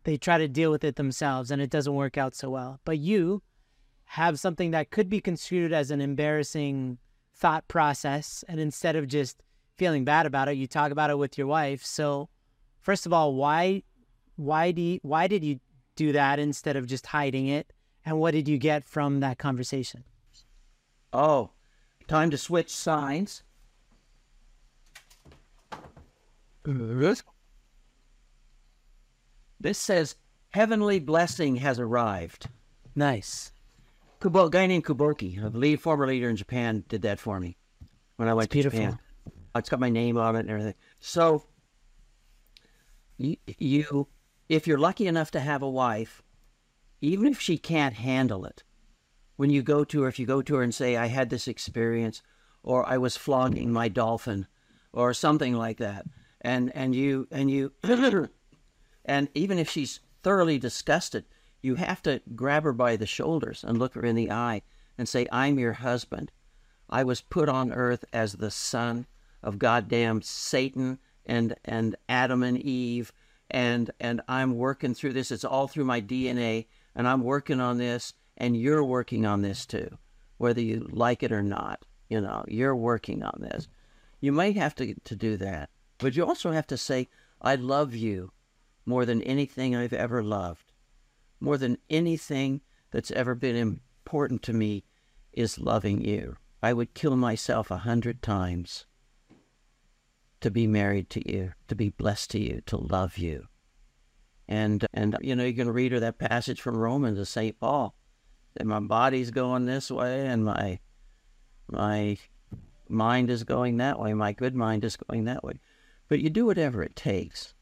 they try to deal with it themselves, and it doesn't work out so well. But you have something that could be construed as an embarrassing thought process and instead of just feeling bad about it you talk about it with your wife so first of all why why do you, why did you do that instead of just hiding it and what did you get from that conversation oh time to switch signs this says heavenly blessing has arrived nice Kubo, a guy named Kuborki, a lead, former leader in Japan, did that for me when I went it's to beautiful. Japan. It's got my name on it and everything. So, you, you, if you're lucky enough to have a wife, even if she can't handle it, when you go to her, if you go to her and say, I had this experience, or I was flogging my dolphin, or something like that, and, and you, and you, and even if she's thoroughly disgusted, you have to grab her by the shoulders and look her in the eye and say, I'm your husband. I was put on earth as the son of goddamn Satan and, and Adam and Eve. And, and I'm working through this. It's all through my DNA. And I'm working on this. And you're working on this too, whether you like it or not. You know, you're working on this. You might have to, to do that. But you also have to say, I love you more than anything I've ever loved more than anything that's ever been important to me is loving you. I would kill myself a hundred times to be married to you, to be blessed to you, to love you. And and you know, you can read her that passage from Romans of St. Paul. That my body's going this way and my my mind is going that way, my good mind is going that way. But you do whatever it takes.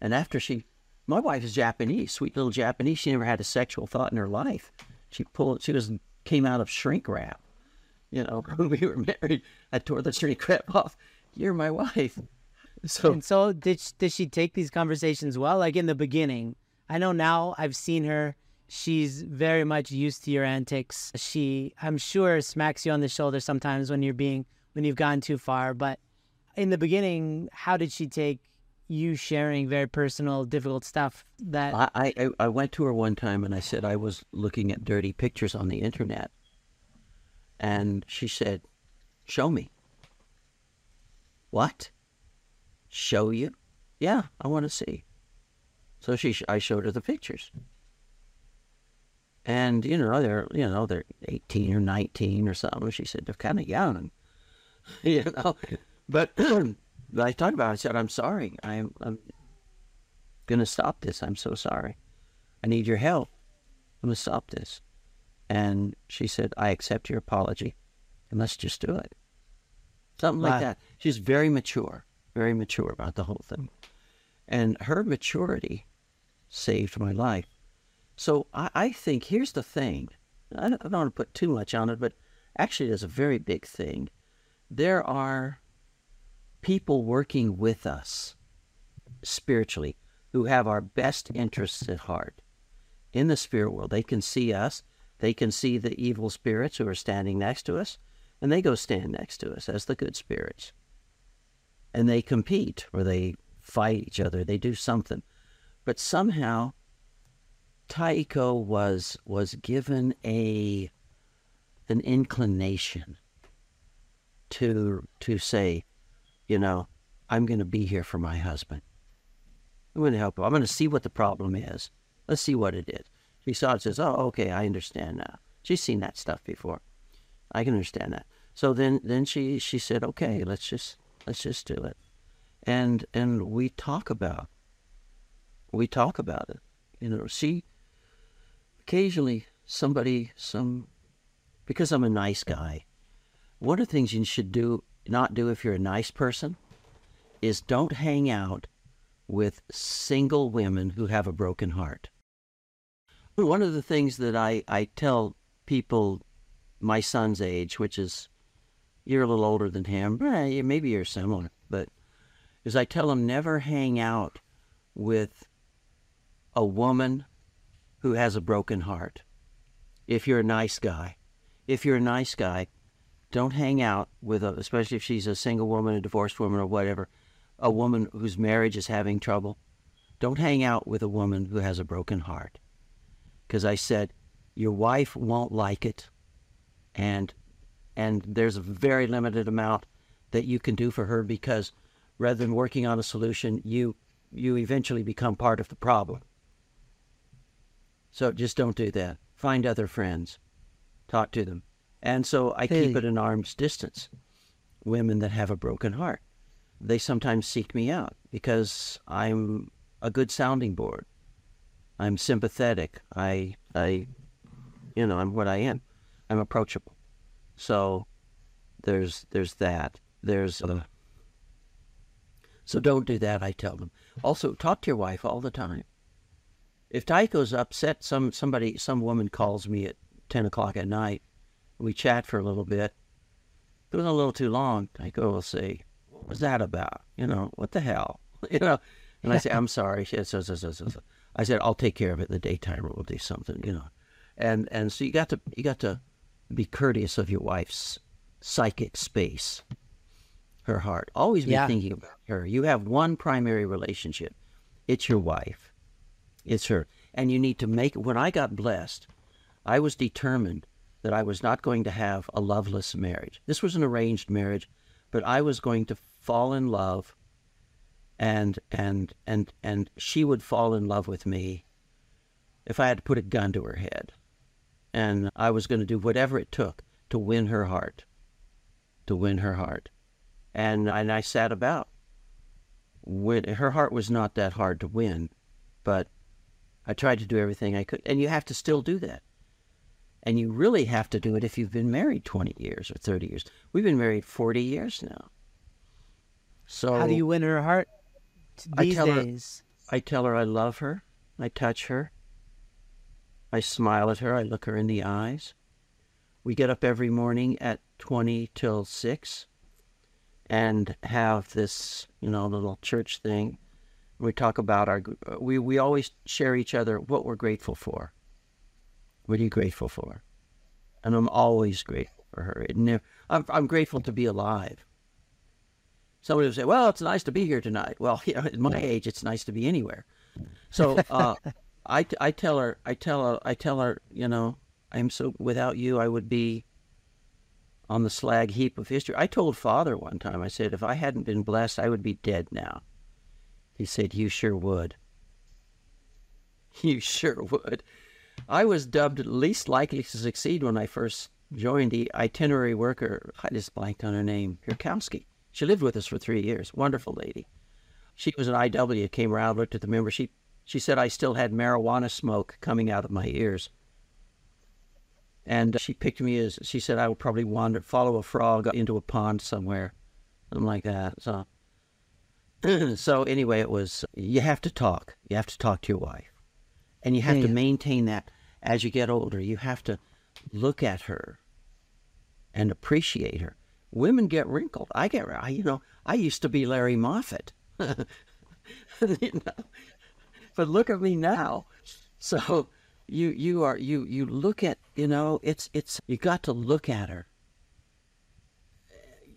And after she my wife is Japanese, sweet little Japanese. She never had a sexual thought in her life. She pulled. She was came out of shrink wrap. You know, when we were married, I tore the shrink wrap off. You're my wife. So and so did did she take these conversations well? Like in the beginning, I know now I've seen her. She's very much used to your antics. She, I'm sure, smacks you on the shoulder sometimes when you're being when you've gone too far. But in the beginning, how did she take you sharing very personal, difficult stuff that I, I I went to her one time and I said I was looking at dirty pictures on the internet, and she said, "Show me." What? Show you? Yeah, I want to see. So she, I showed her the pictures, and you know they're you know they're eighteen or nineteen or something. She said they're kind of young, you know, but. I talked about it. I said, I'm sorry. I'm, I'm going to stop this. I'm so sorry. I need your help. I'm going to stop this. And she said, I accept your apology and let's just do it. Something wow. like that. She's very mature, very mature about the whole thing. And her maturity saved my life. So I, I think here's the thing. I don't, I don't want to put too much on it, but actually, there's a very big thing. There are people working with us spiritually who have our best interests at heart in the spirit world. They can see us, they can see the evil spirits who are standing next to us, and they go stand next to us as the good spirits. And they compete or they fight each other, they do something. But somehow Taiko was was given a an inclination to to say, you know, I'm going to be here for my husband. I'm going to help him. I'm going to see what the problem is. Let's see what it is. She saw it says, oh, okay, I understand now. She's seen that stuff before. I can understand that. So then, then she, she said, okay, let's just, let's just do it. And, and we talk about, we talk about it. You know, she, occasionally somebody, some, because I'm a nice guy, one of the things you should do not do if you're a nice person is don't hang out with single women who have a broken heart. One of the things that I, I tell people my son's age, which is you're a little older than him, eh, maybe you're similar, but is I tell them never hang out with a woman who has a broken heart. If you're a nice guy, if you're a nice guy, don't hang out with, a, especially if she's a single woman, a divorced woman, or whatever, a woman whose marriage is having trouble. Don't hang out with a woman who has a broken heart. Because I said, your wife won't like it, and and there's a very limited amount that you can do for her because rather than working on a solution, you you eventually become part of the problem. So just don't do that. Find other friends. Talk to them. And so I hey. keep it an arm's distance. Women that have a broken heart. They sometimes seek me out because I'm a good sounding board. I'm sympathetic. I, I, you know, I'm what I am. I'm approachable. So there's there's that. There's uh, so don't do that. I tell them. Also, talk to your wife all the time. If Taiko's upset, some somebody some woman calls me at ten o'clock at night we chat for a little bit. It was a little too long. I go, we'll see. what was that about? You know, what the hell? You know, and I say, I'm sorry. She says, I said, I'll take care of it in the daytime or we'll do something, you know. And and so you got to you got to be courteous of your wife's psychic space, her heart. Always be yeah. thinking about her. You have one primary relationship. It's your wife. It's her. And you need to make when I got blessed, I was determined that I was not going to have a loveless marriage. This was an arranged marriage, but I was going to fall in love and and and and she would fall in love with me if I had to put a gun to her head. And I was going to do whatever it took to win her heart. To win her heart. And and I sat about. When, her heart was not that hard to win, but I tried to do everything I could. And you have to still do that. And you really have to do it if you've been married 20 years or 30 years. We've been married 40 years now. So how do you win her heart these I days? Her, I tell her I love her. I touch her. I smile at her. I look her in the eyes. We get up every morning at 20 till 6 and have this, you know, little church thing. We talk about our, we, we always share each other what we're grateful for. What are you grateful for? And I'm always grateful for her. Never, I'm, I'm grateful to be alive. Somebody would say, "Well, it's nice to be here tonight." Well, you know, at my age, it's nice to be anywhere. So uh, I, I tell her, I tell her, I tell her, you know, I'm so without you, I would be on the slag heap of history. I told Father one time, I said, if I hadn't been blessed, I would be dead now. He said, You sure would. You sure would. I was dubbed least likely to succeed when I first joined the itinerant worker. I just blanked on her name, Hirkowski. She lived with us for three years. Wonderful lady. She was an IW, came around, looked at the member. She, she said I still had marijuana smoke coming out of my ears. And she picked me as, she said I would probably wander, follow a frog into a pond somewhere, something like that. So, so anyway, it was, you have to talk. You have to talk to your wife. And you have Yeah. to maintain that as you get older. You have to look at her and appreciate her. Women get wrinkled. I get, I, you know, I used to be Larry Moffitt. you know? But look at me now. So you you are you you look at you know it's it's you got to look at her.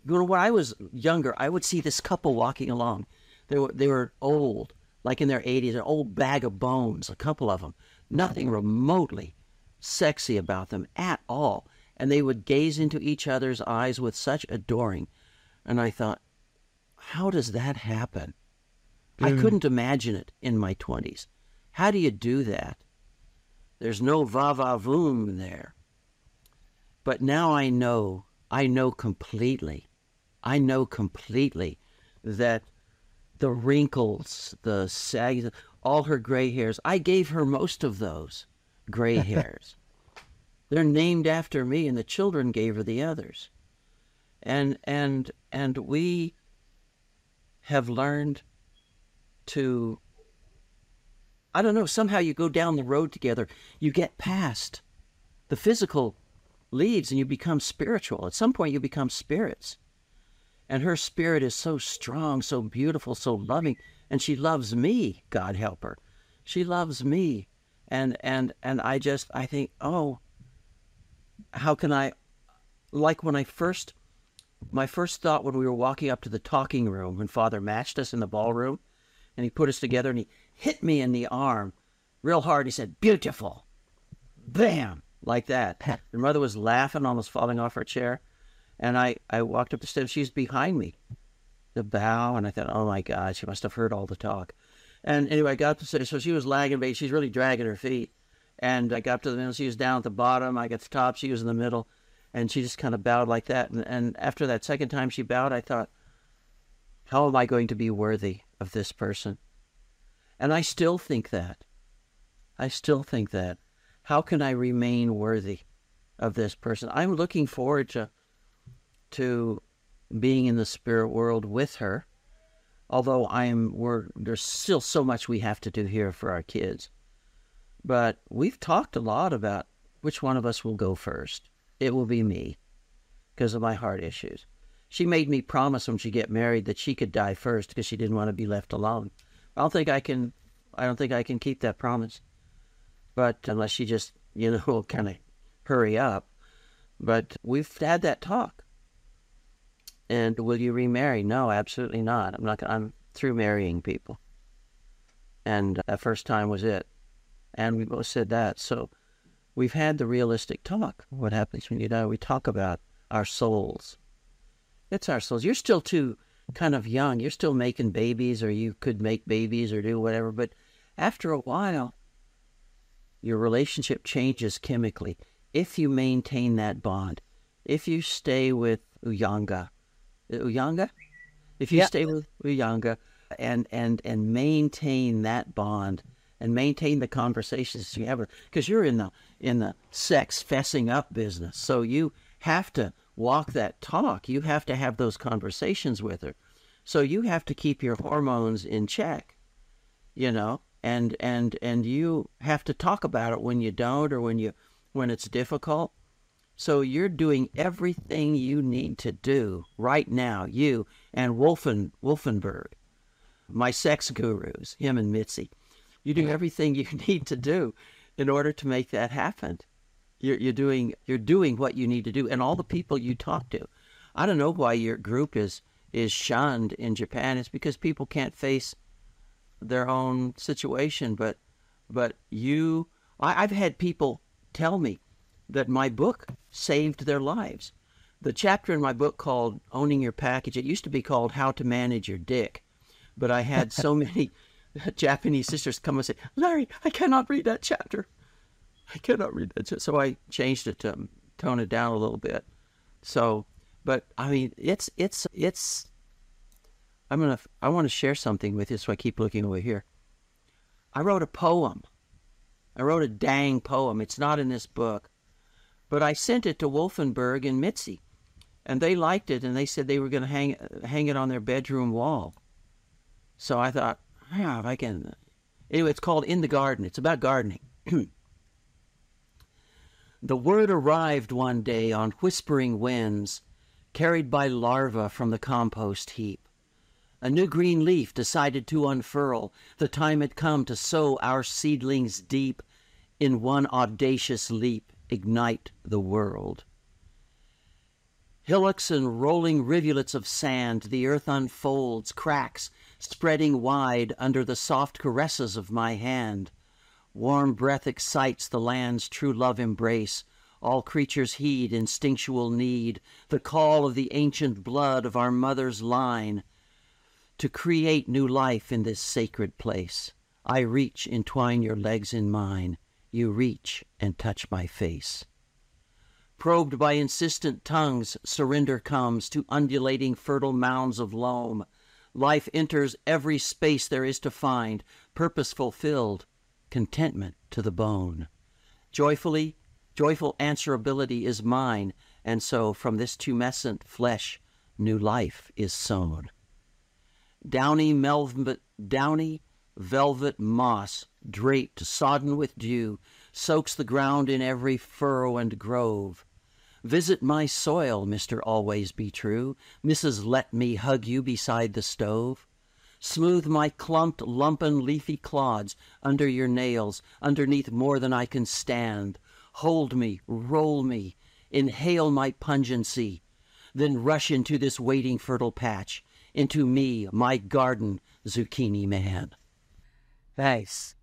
You know, when I was younger, I would see this couple walking along. They were they were old, like in their eighties, an old bag of bones. A couple of them, nothing remotely sexy about them at all, and they would gaze into each other's eyes with such adoring. And I thought, how does that happen? I couldn't imagine it in my twenties. How do you do that? There's no va va voom there. But now I know, I know completely, I know completely that the wrinkles, the sags, all her gray hairs, I gave her most of those gray hairs. They're named after me, and the children gave her the others. And and and we have learned to I don't know, somehow you go down the road together, you get past the physical leaves and you become spiritual. At some point you become spirits. And her spirit is so strong, so beautiful, so loving, and she loves me, God help her. She loves me. And and and I just I think, "Oh, how can I like when I first my first thought when we were walking up to the talking room when Father matched us in the ballroom and he put us together and he hit me in the arm real hard. He said, Beautiful. Bam. Like that. Your mother was laughing, almost falling off her chair. And I, I walked up the steps. She was behind me. The bow. And I thought, oh my God, she must have heard all the talk. And anyway, I got the stairs. So she was lagging, but she's really dragging her feet. And I got up to the middle. She was down at the bottom. I got to the top. She was in the middle. And she just kind of bowed like that. And, and after that second time she bowed, I thought, how am I going to be worthy of this person? And I still think that. I still think that. How can I remain worthy of this person? I'm looking forward to to being in the spirit world with her. Although I am we're there's still so much we have to do here for our kids. But we've talked a lot about which one of us will go first. It will be me because of my heart issues. She made me promise when she get married that she could die first because she didn't want to be left alone. I don't think I can. I don't think I can keep that promise. But unless she just, you know, kind of hurry up. But we've had that talk. And will you remarry? No, absolutely not. I'm not. I'm through marrying people. And that first time was it. And we both said that. So we've had the realistic talk. What happens when you die? We talk about our souls. It's our souls. You're still too kind of young. You're still making babies, or you could make babies or do whatever. But after a while, your relationship changes chemically if you maintain that bond. If you stay with Uyanga, Uh, Uyanga, if you Yeah. stay with Uyanga and and and maintain that bond and maintain the conversations you have her because you're in the in the sex fessing up business, so you have to walk that talk. You have to have those conversations with her. So you have to keep your hormones in check you know and and and you have to talk about it when you don't or when you when it's difficult so you're doing everything you need to do right now you and wolfen wolfenberg my sex gurus him and mitzi. You do everything you need to do in order to make that happen. You're, you're doing you're doing what you need to do and all the people you talk to. I don't know why your group is is shunned in Japan. It's because people can't face their own situation. But but you, I, I've had people tell me that my book saved their lives. The chapter in my book called Owning Your Package, it used to be called How to Manage Your Dick. But I had so many Japanese sisters come and say, Larry, I cannot read that chapter. I cannot read that. Chapter. So I changed it to um, tone it down a little bit. So, but I mean, it's, it's, it's, I'm going to, I want to share something with you. So I keep looking over here. I wrote a poem. I wrote a dang poem. It's not in this book, but I sent it to Wolfenberg and Mitzi, and they liked it, and they said they were going to hang hang it on their bedroom wall. So I thought, yeah, if I can. Anyway, it's called In the Garden. It's about gardening. the word arrived one day on whispering winds, carried by larvae from the compost heap. A new green leaf decided to unfurl. The time had come to sow our seedlings deep in one audacious leap, ignite the world. Hillocks and rolling rivulets of sand, the earth unfolds, cracks, spreading wide under the soft caresses of my hand. Warm breath excites the land's true love embrace. All creatures heed instinctual need, the call of the ancient blood of our mother's line to create new life in this sacred place. I reach, entwine your legs in mine. You reach and touch my face. Probed by insistent tongues, surrender comes to undulating fertile mounds of loam. Life enters every space there is to find, purpose fulfilled, contentment to the bone. Joyfully, joyful answerability is mine, and so from this tumescent flesh new life is sown. Downy, velvet, downy velvet moss, draped, sodden with dew, soaks the ground in every furrow and grove. Visit my soil, Mr. Always Be True, Mrs. Let Me Hug You beside the stove. Smooth my clumped, lumpen, leafy clods under your nails, underneath more than I can stand. Hold me, roll me, inhale my pungency, then rush into this waiting fertile patch into me, my garden zucchini man. Nice.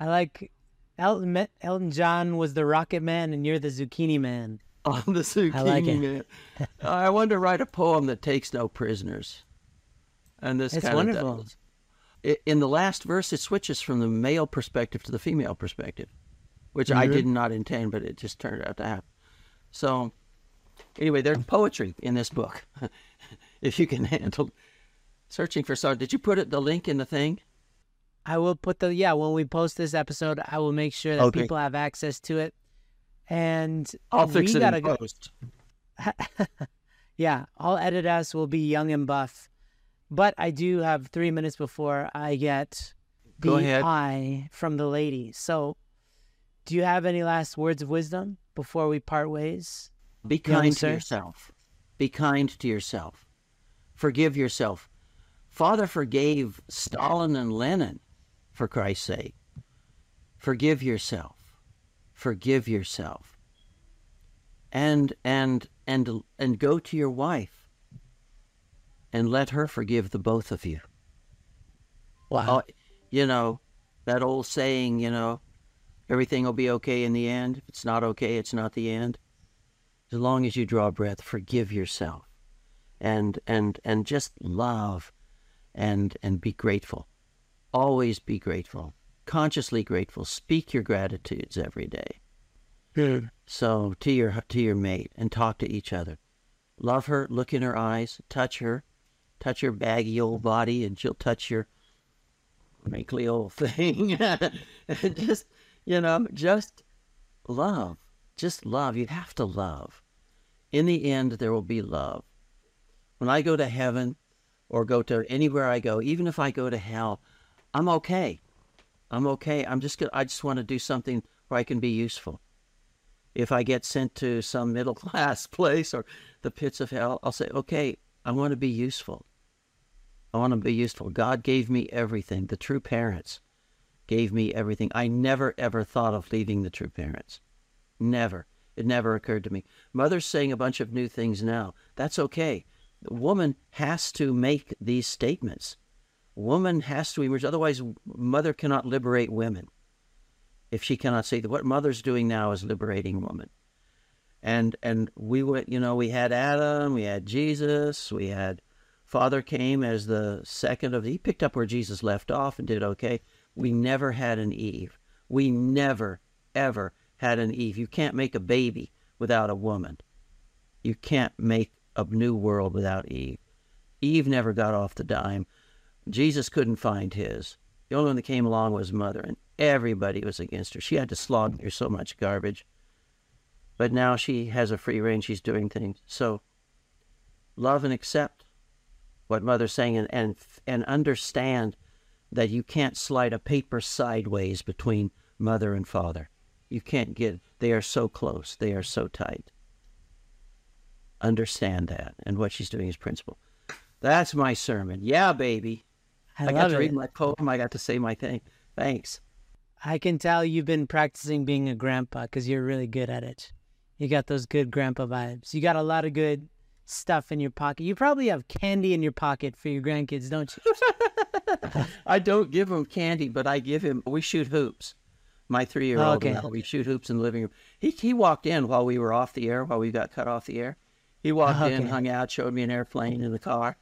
I like Elton, Elton John was the rocket man and you're the zucchini man. I'm the zucchini I like man. I want to write a poem that takes no prisoners. And this it's kind wonderful. of does. In the last verse, it switches from the male perspective to the female perspective, which mm-hmm. I did not intend, but it just turned out to happen. So, anyway, there's poetry in this book. if you can handle searching for song. Did you put it, the link in the thing? I will put the yeah when we post this episode, I will make sure that okay. people have access to it. And I'll fix it in post. yeah, I'll edit us. We'll be young and buff, but I do have three minutes before I get the eye from the lady. So, do you have any last words of wisdom before we part ways? Be kind to yourself. Be kind to yourself. Forgive yourself. Father forgave Stalin and Lenin, for Christ's sake. Forgive yourself. Forgive yourself. And and and and go to your wife and let her forgive the both of you. Wow. Uh, you know, that old saying, you know, everything will be okay in the end. If it's not okay, it's not the end. As long as you draw breath, forgive yourself and and and just love and and be grateful always be grateful consciously grateful. Speak your gratitudes every day. Good. so to your to your mate and talk to each other. Love her look in her eyes touch her touch her baggy old body and she'll touch your wrinkly old thing. Just you know just love just love. You have to love. In the end there will be love. When I go to heaven or go to anywhere I go, even if I go to hell, I'm okay. I'm okay. I'm just gonna, I just want to do something where I can be useful. If I get sent to some middle class place or the pits of hell, I'll say, okay, I want to be useful. I want to be useful. God gave me everything. The true parents gave me everything. I never ever thought of leaving the true parents. Never. It never occurred to me. Mother's saying a bunch of new things now. That's okay The woman has to make these statements. Woman has to emerge. Otherwise, mother cannot liberate women. If she cannot say that what mother's doing now is liberating woman. And and we went, you know, we had Adam, we had Jesus, we had Father came as the second of he picked up where Jesus left off and did okay. We never had an Eve. We never, ever had an Eve. You can't make a baby without a woman. You can't make a new world without Eve. Eve never got off the dime. Jesus couldn't find his. The only one that came along was mother, and everybody was against her. She had to slog through so much garbage. But now she has a free rein. She's doing things. So love and accept what mother's saying and, and, and understand that you can't slide a paper sideways between mother and father. You can't get, they are so close, they are so tight. Understand that. And what she's doing is principle. That's my sermon. Yeah, baby. I, I, got to it. read my poem. I got to say my thing. Thanks. I can tell you've been practicing being a grandpa because you're really good at it. You got those good grandpa vibes. You got a lot of good stuff in your pocket. You probably have candy in your pocket for your grandkids, don't you? I don't give him candy, but I give him. We shoot hoops. My three-year-old. Okay. now, We shoot hoops in the living room. He he walked in while we were off the air, while we got cut off the air. He walked in, Okay. hung out, showed me an airplane in the car.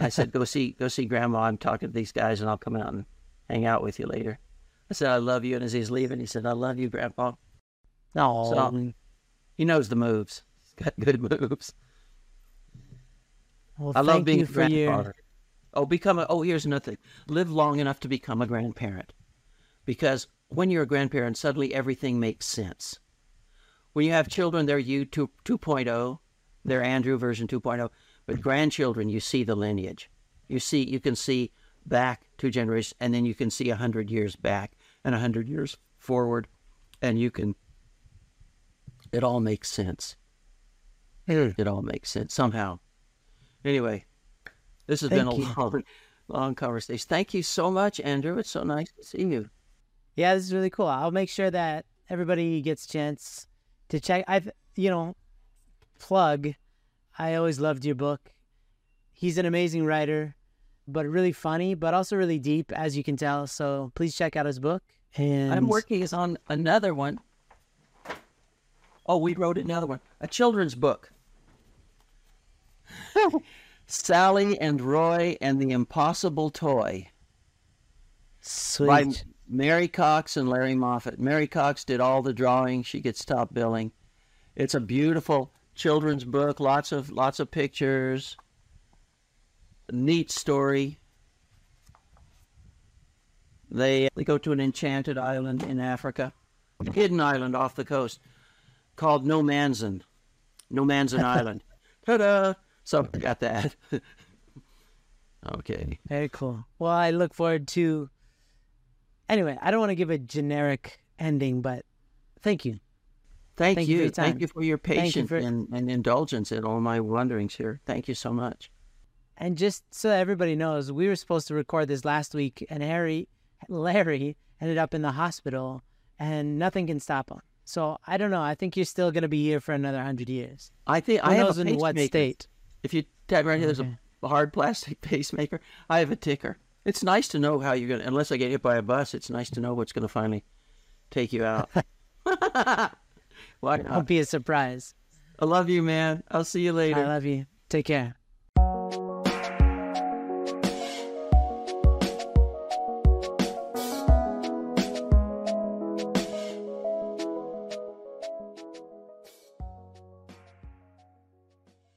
I said, "Go see, go see Grandma. I'm talking to these guys, and I'll come out and hang out with you later." I said, "I love you," and as he's leaving, he said, "I love you, Grandpa." No. So- He knows the moves. He's got good moves. well, I love being you a grandfather. Oh, become a. Oh, here's another thing. Live long enough to become a grandparent, because when you're a grandparent, suddenly everything makes sense. When you have children, they're you 2, 2.0, they're Andrew version 2.0. But grandchildren, you see the lineage. You see, you can see back two generations, and then you can see a hundred years back and a hundred years forward, and you can. It all makes sense. Hmm. It all makes sense somehow. Anyway, this has been a you. long, long conversation. Thank you so much, Andrew. It's so nice to see you. Yeah, this is really cool. I'll make sure that everybody gets a chance to check. I've, you know, plug. I always loved your book. He's an amazing writer, but really funny, but also really deep, as you can tell. So please check out his book. And I'm working on another one. Oh, we wrote another one, a children's book. Sally and Roy and the Impossible Toy Sweet. by. Mary Cox and Larry Moffitt. Mary Cox did all the drawing. She gets top billing. It's a beautiful children's book. Lots of lots of pictures. Neat story. They they go to an enchanted island in Africa, hidden island off the coast, called No Manzan. No Manzan Island. Ta-da! So I got that. okay. Very cool. Well, I look forward to. Anyway, I don't want to give a generic ending, but thank you. Thank, Thank you you. Thank you for your patience for- and, and indulgence in all my wanderings here. Thank you so much. And just so everybody knows, we were supposed to record this last week, and Harry, Larry, ended up in the hospital, and nothing can stop him. So I don't know. I think you're still gonna be here for another hundred years. I think Who I knows have a in what state? If you tap right here, there's a hard plastic pacemaker. I have a ticker. It's nice to know how you're gonna. Unless I get hit by a bus, it's nice to know what's gonna finally take you out. Why Won't not? be a surprise. I love you, man. I'll see you later. I love you. Take care.